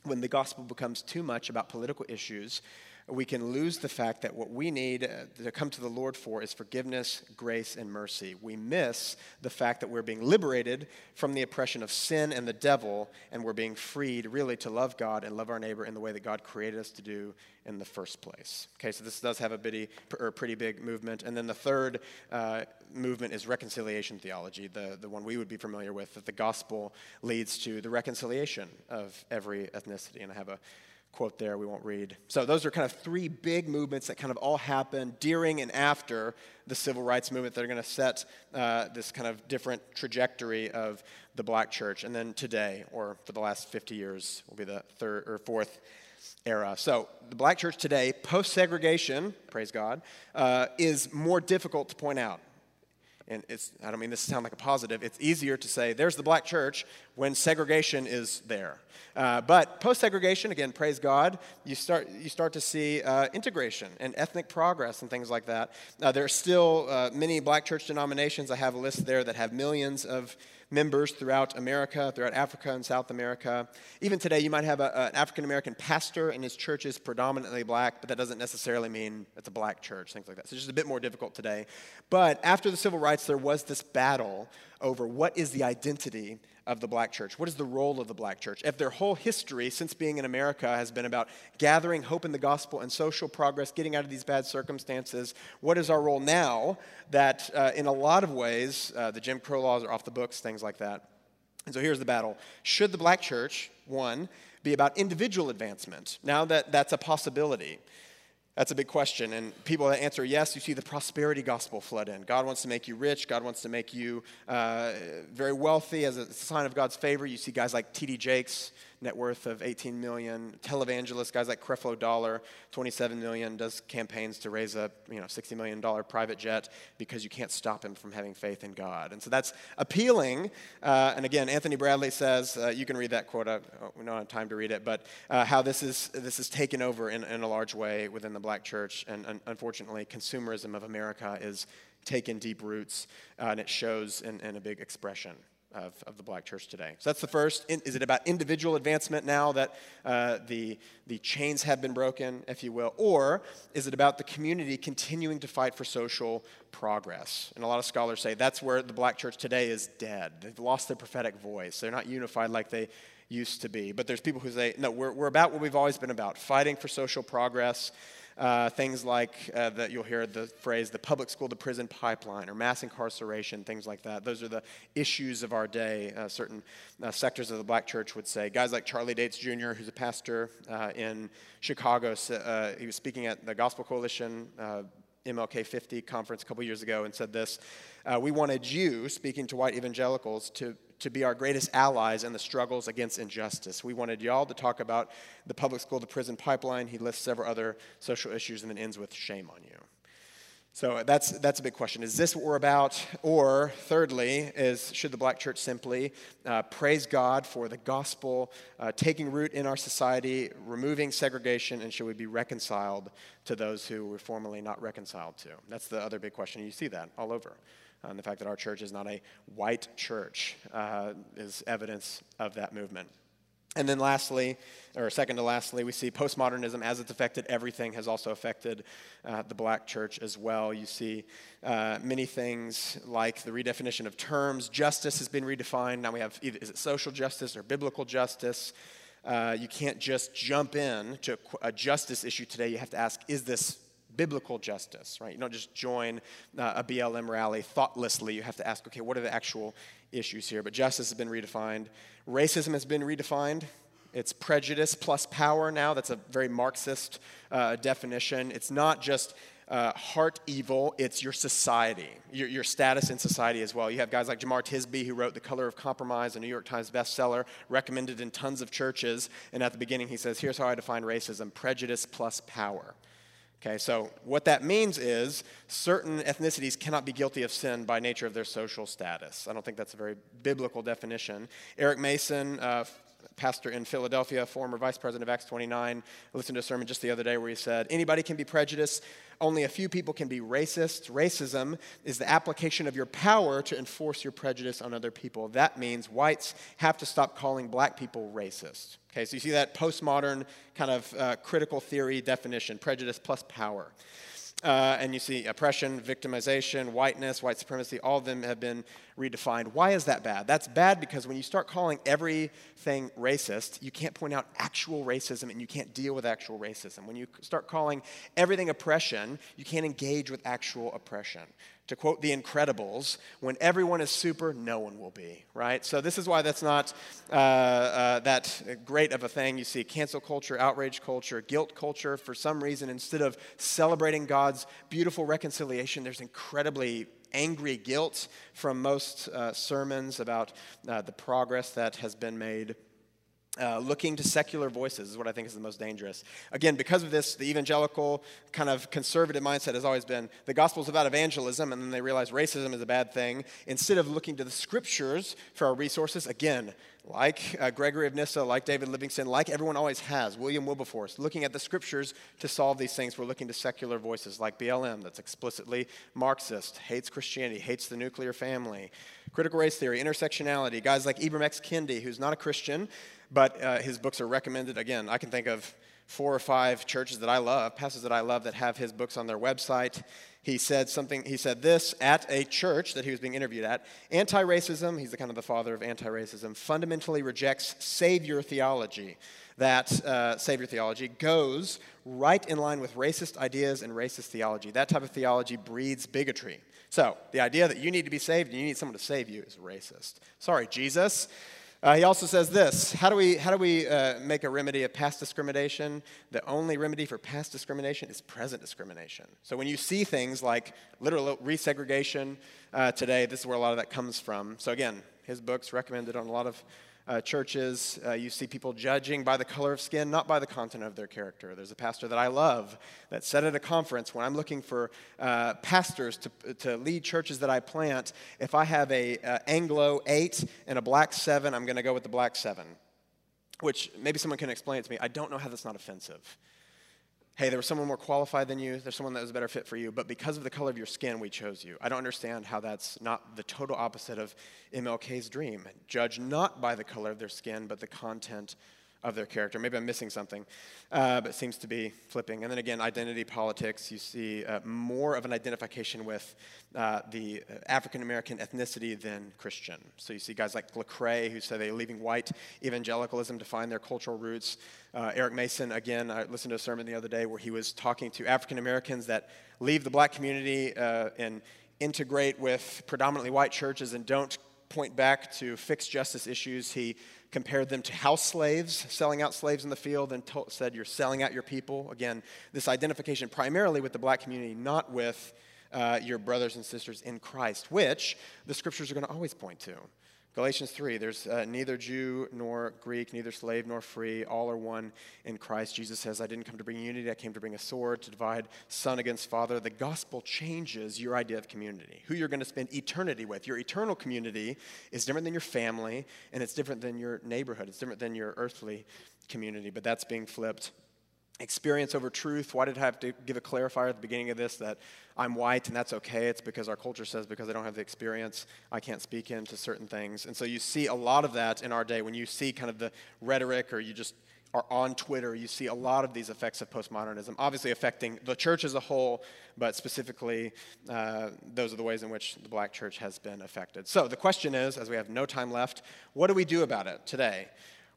when the gospel becomes too much about political issues, we can lose the fact that what we need uh, to come to the Lord for is forgiveness, grace, and mercy. We miss the fact that we're being liberated from the oppression of sin and the devil, and we're being freed really to love God and love our neighbor in the way that God created us to do in the first place. Okay, so this does have a bitty, or pretty big movement. And then the third uh, movement is reconciliation theology, the, the one we would be familiar with, that the gospel leads to the reconciliation of every ethnicity. And I have a quote there we won't read. So, those are kind of three big movements that kind of all happen during and after the civil rights movement that are going to set uh, this kind of different trajectory of the black church. And then today, or for the last 50 years, will be the third or fourth era. So, the black church today, post segregation, praise God, uh, is more difficult to point out and it's, I don't mean this to sound like a positive, it's easier to say there's the black church when segregation is there. Uh, but post segregation, again, praise God, you start, you start to see uh, integration and ethnic progress and things like that. Uh, there are still uh, many black church denominations. I have a list there that have millions of members throughout America, throughout Africa and South America. Even today, you might have a, an African American pastor and his church is predominantly black, but that doesn't necessarily mean it's a black church, things like that. So it's just a bit more difficult today. But after the civil rights, there was this battle over what is the identity of the black church? What is the role of the black church? If their whole history since being in America has been about gathering hope in the gospel and social progress, getting out of these bad circumstances, what is our role now that uh, in a lot of ways uh, the Jim Crow laws are off the books, things like that? And so here's the battle. Should the black church, one, be about individual advancement? Now that that's a possibility. That's a big question. And people that answer yes, you see the prosperity gospel flood in. God wants to make you rich. God wants to make you uh, very wealthy as a sign of God's favor. You see guys like T.D. Jakes, net worth of 18 million. Televangelists, guys like Creflo Dollar, 27 million, does campaigns to raise a you know 60 million dollar private jet because you can't stop him from having faith in God. And so that's appealing. Uh, and again, Anthony Bradley says uh, you can read that quote. I, we don't have time to read it, but uh, how this is this is taken over in, in a large way within the black church, and, and unfortunately, consumerism of America is taken deep roots, uh, and it shows in, in a big expression of, of the black church today. So that's the first. Is it about individual advancement now that uh, the, the chains have been broken, if you will? Or is it about the community continuing to fight for social progress? And a lot of scholars say that's where the black church today is dead. They've lost their prophetic voice. They're not unified like they used to be. But there's people who say, no, we're, we're about what we've always been about fighting for social progress. Uh, things like uh, that you'll hear the phrase the public school to prison pipeline or mass incarceration, things like that. Those are the issues of our day, uh, certain uh, sectors of the black church would say. Guys like Charlie Dates Jr., who's a pastor uh, in Chicago, uh, he was speaking at the Gospel Coalition MLK 50 conference a couple years ago and said this We wanted you, speaking to white evangelicals, to, to be our greatest allies in the struggles against injustice. We wanted y'all to talk about the public school to prison pipeline. He lists several other social issues and then ends with shame on you. So that's, that's a big question. Is this what we're about? Or, thirdly, is should the black church simply uh, praise God for the gospel uh, taking root in our society, removing segregation, and should we be reconciled to those who were formerly not reconciled to? That's the other big question. You see that all over. Uh, and the fact that our church is not a white church uh, is evidence of that movement. And then lastly, or second to lastly, we see postmodernism as it's affected everything has also affected uh, the black church as well. You see uh, many things like the redefinition of terms. Justice has been redefined. Now we have either, is it social justice or biblical justice? Uh, you can't just jump in to a justice issue today. You have to ask, is this biblical justice, right? You don't just join uh, a BLM rally thoughtlessly. You have to ask, okay, what are the actual issues here? But justice has been redefined. Racism has been redefined. It's prejudice plus power now. That's a very Marxist uh, definition. It's not just uh, heart evil, it's your society, your, your status in society as well. You have guys like Jemar Tisby, who wrote The Color of Compromise, a New York Times bestseller, recommended in tons of churches. And at the beginning, he says, Here's how I define racism prejudice plus power. Okay, so what that means is certain ethnicities cannot be guilty of sin by nature of their social status. I don't think that's a very biblical definition. Eric Mason, uh, pastor in Philadelphia, former vice president of Acts 29, listened to a sermon just the other day where he said, Anybody can be prejudiced, only a few people can be racist. Racism is the application of your power to enforce your prejudice on other people. That means whites have to stop calling black people racist. Okay, so you see that postmodern kind of uh, critical theory definition prejudice plus power. Uh, and you see oppression, victimization, whiteness, white supremacy, all of them have been redefined. Why is that bad? That's bad because when you start calling everything racist, you can't point out actual racism and you can't deal with actual racism. When you start calling everything oppression, you can't engage with actual oppression. To quote The Incredibles, when everyone is super, no one will be, right? So, this is why that's not uh, uh, that great of a thing. You see cancel culture, outrage culture, guilt culture. For some reason, instead of celebrating God's beautiful reconciliation, there's incredibly angry guilt from most uh, sermons about uh, the progress that has been made. Uh, looking to secular voices is what I think is the most dangerous. Again, because of this, the evangelical kind of conservative mindset has always been the gospel is about evangelism, and then they realize racism is a bad thing. Instead of looking to the scriptures for our resources, again, like uh, Gregory of Nyssa, like David Livingstone, like everyone always has, William Wilberforce, looking at the scriptures to solve these things. We're looking to secular voices like BLM, that's explicitly Marxist, hates Christianity, hates the nuclear family, critical race theory, intersectionality, guys like Ibram X. Kendi, who's not a Christian, but uh, his books are recommended. Again, I can think of four or five churches that I love, pastors that I love, that have his books on their website he said something, he said this at a church that he was being interviewed at. Anti racism, he's the kind of the father of anti racism, fundamentally rejects savior theology. That uh, savior theology goes right in line with racist ideas and racist theology. That type of theology breeds bigotry. So, the idea that you need to be saved and you need someone to save you is racist. Sorry, Jesus. Uh, he also says this How do we, how do we uh, make a remedy of past discrimination? The only remedy for past discrimination is present discrimination. So when you see things like literal resegregation uh, today, this is where a lot of that comes from. So again, his book's recommended on a lot of uh, churches, uh, you see people judging by the color of skin, not by the content of their character. There's a pastor that I love that said at a conference when I'm looking for uh, pastors to, to lead churches that I plant, if I have a uh, Anglo 8 and a black 7, I'm going to go with the black 7. Which maybe someone can explain it to me. I don't know how that's not offensive hey, there was someone more qualified than you, there's someone that was a better fit for you, but because of the color of your skin, we chose you. I don't understand how that's not the total opposite of MLK's dream. Judge not by the color of their skin, but the content of their character. Maybe I'm missing something, uh, but seems to be flipping. And then again, identity politics. You see uh, more of an identification with uh, the African American ethnicity than Christian. So you see guys like Lecrae who say they're leaving white evangelicalism to find their cultural roots. Uh, Eric Mason, again, I listened to a sermon the other day where he was talking to African Americans that leave the black community uh, and integrate with predominantly white churches and don't point back to fixed justice issues. He compared them to house slaves, selling out slaves in the field, and told, said, You're selling out your people. Again, this identification primarily with the black community, not with uh, your brothers and sisters in Christ, which the scriptures are going to always point to. Galatians 3 there's uh, neither Jew nor Greek, neither slave nor free, all are one in Christ. Jesus says, I didn't come to bring unity, I came to bring a sword to divide son against father. The gospel changes your idea of community, who you're going to spend eternity with. Your eternal community is different than your family, and it's different than your neighborhood, it's different than your earthly community, but that's being flipped experience over truth. Why did I have to give a clarifier at the beginning of this that I'm white and that's okay? It's because our culture says because I don't have the experience, I can't speak into certain things. And so you see a lot of that in our day when you see kind of the rhetoric or you just are on Twitter, you see a lot of these effects of postmodernism, obviously affecting the church as a whole, but specifically, uh, those are the ways in which the black church has been affected. So the question is, as we have no time left, what do we do about it today?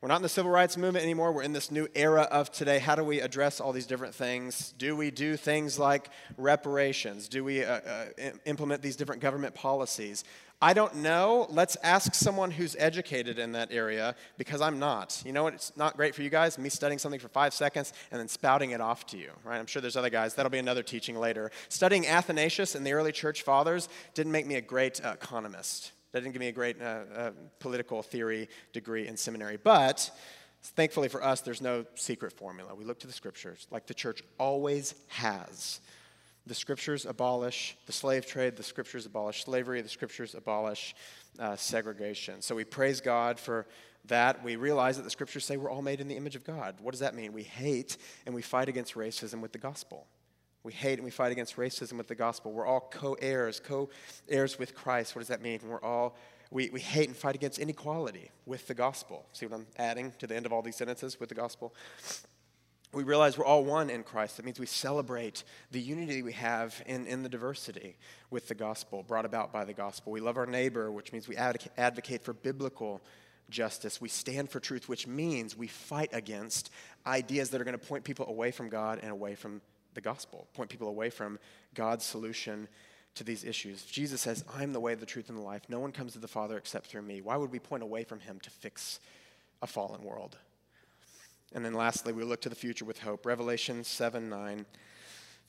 We're not in the civil rights movement anymore. We're in this new era of today. How do we address all these different things? Do we do things like reparations? Do we uh, uh, implement these different government policies? I don't know. Let's ask someone who's educated in that area because I'm not. You know what? It's not great for you guys, me studying something for five seconds and then spouting it off to you, right? I'm sure there's other guys. That'll be another teaching later. Studying Athanasius and the early church fathers didn't make me a great economist. That didn't give me a great uh, uh, political theory degree in seminary. But thankfully for us, there's no secret formula. We look to the scriptures, like the church always has. The scriptures abolish the slave trade, the scriptures abolish slavery, the scriptures abolish uh, segregation. So we praise God for that. We realize that the scriptures say we're all made in the image of God. What does that mean? We hate and we fight against racism with the gospel. We hate and we fight against racism with the gospel. We're all co heirs, co heirs with Christ. What does that mean? We're all, we, we hate and fight against inequality with the gospel. See what I'm adding to the end of all these sentences with the gospel? We realize we're all one in Christ. That means we celebrate the unity we have in, in the diversity with the gospel, brought about by the gospel. We love our neighbor, which means we advocate for biblical justice. We stand for truth, which means we fight against ideas that are going to point people away from God and away from the gospel, point people away from God's solution to these issues. Jesus says, I'm the way, the truth, and the life. No one comes to the Father except through me. Why would we point away from him to fix a fallen world? And then lastly, we look to the future with hope. Revelation 7 9.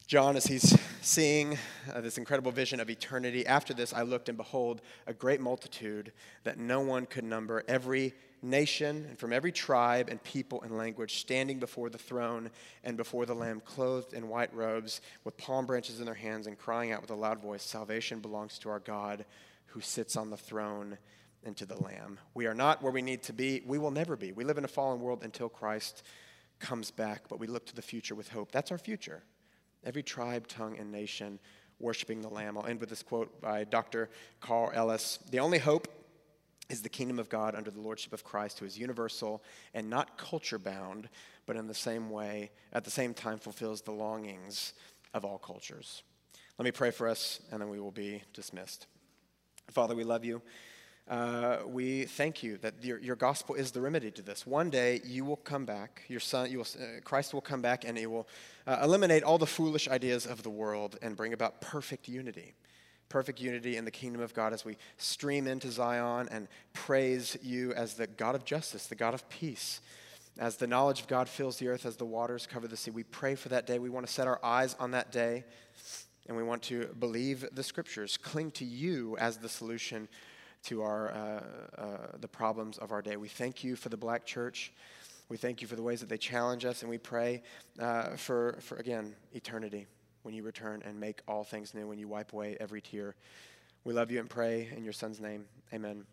John, as he's seeing uh, this incredible vision of eternity, after this I looked and behold a great multitude that no one could number, every nation and from every tribe and people and language standing before the throne and before the Lamb, clothed in white robes with palm branches in their hands and crying out with a loud voice Salvation belongs to our God who sits on the throne and to the Lamb. We are not where we need to be. We will never be. We live in a fallen world until Christ comes back, but we look to the future with hope. That's our future. Every tribe, tongue, and nation worshiping the Lamb. I'll end with this quote by Dr. Carl Ellis The only hope is the kingdom of God under the lordship of Christ, who is universal and not culture bound, but in the same way, at the same time, fulfills the longings of all cultures. Let me pray for us, and then we will be dismissed. Father, we love you. Uh, we thank you that your, your gospel is the remedy to this. One day you will come back, your son, you will, uh, Christ will come back, and he will uh, eliminate all the foolish ideas of the world and bring about perfect unity perfect unity in the kingdom of God as we stream into Zion and praise you as the God of justice, the God of peace. As the knowledge of God fills the earth, as the waters cover the sea, we pray for that day. We want to set our eyes on that day, and we want to believe the scriptures, cling to you as the solution to our, uh, uh, the problems of our day. We thank you for the black church. We thank you for the ways that they challenge us, and we pray uh, for, for, again, eternity when you return and make all things new, when you wipe away every tear. We love you and pray in your son's name. Amen.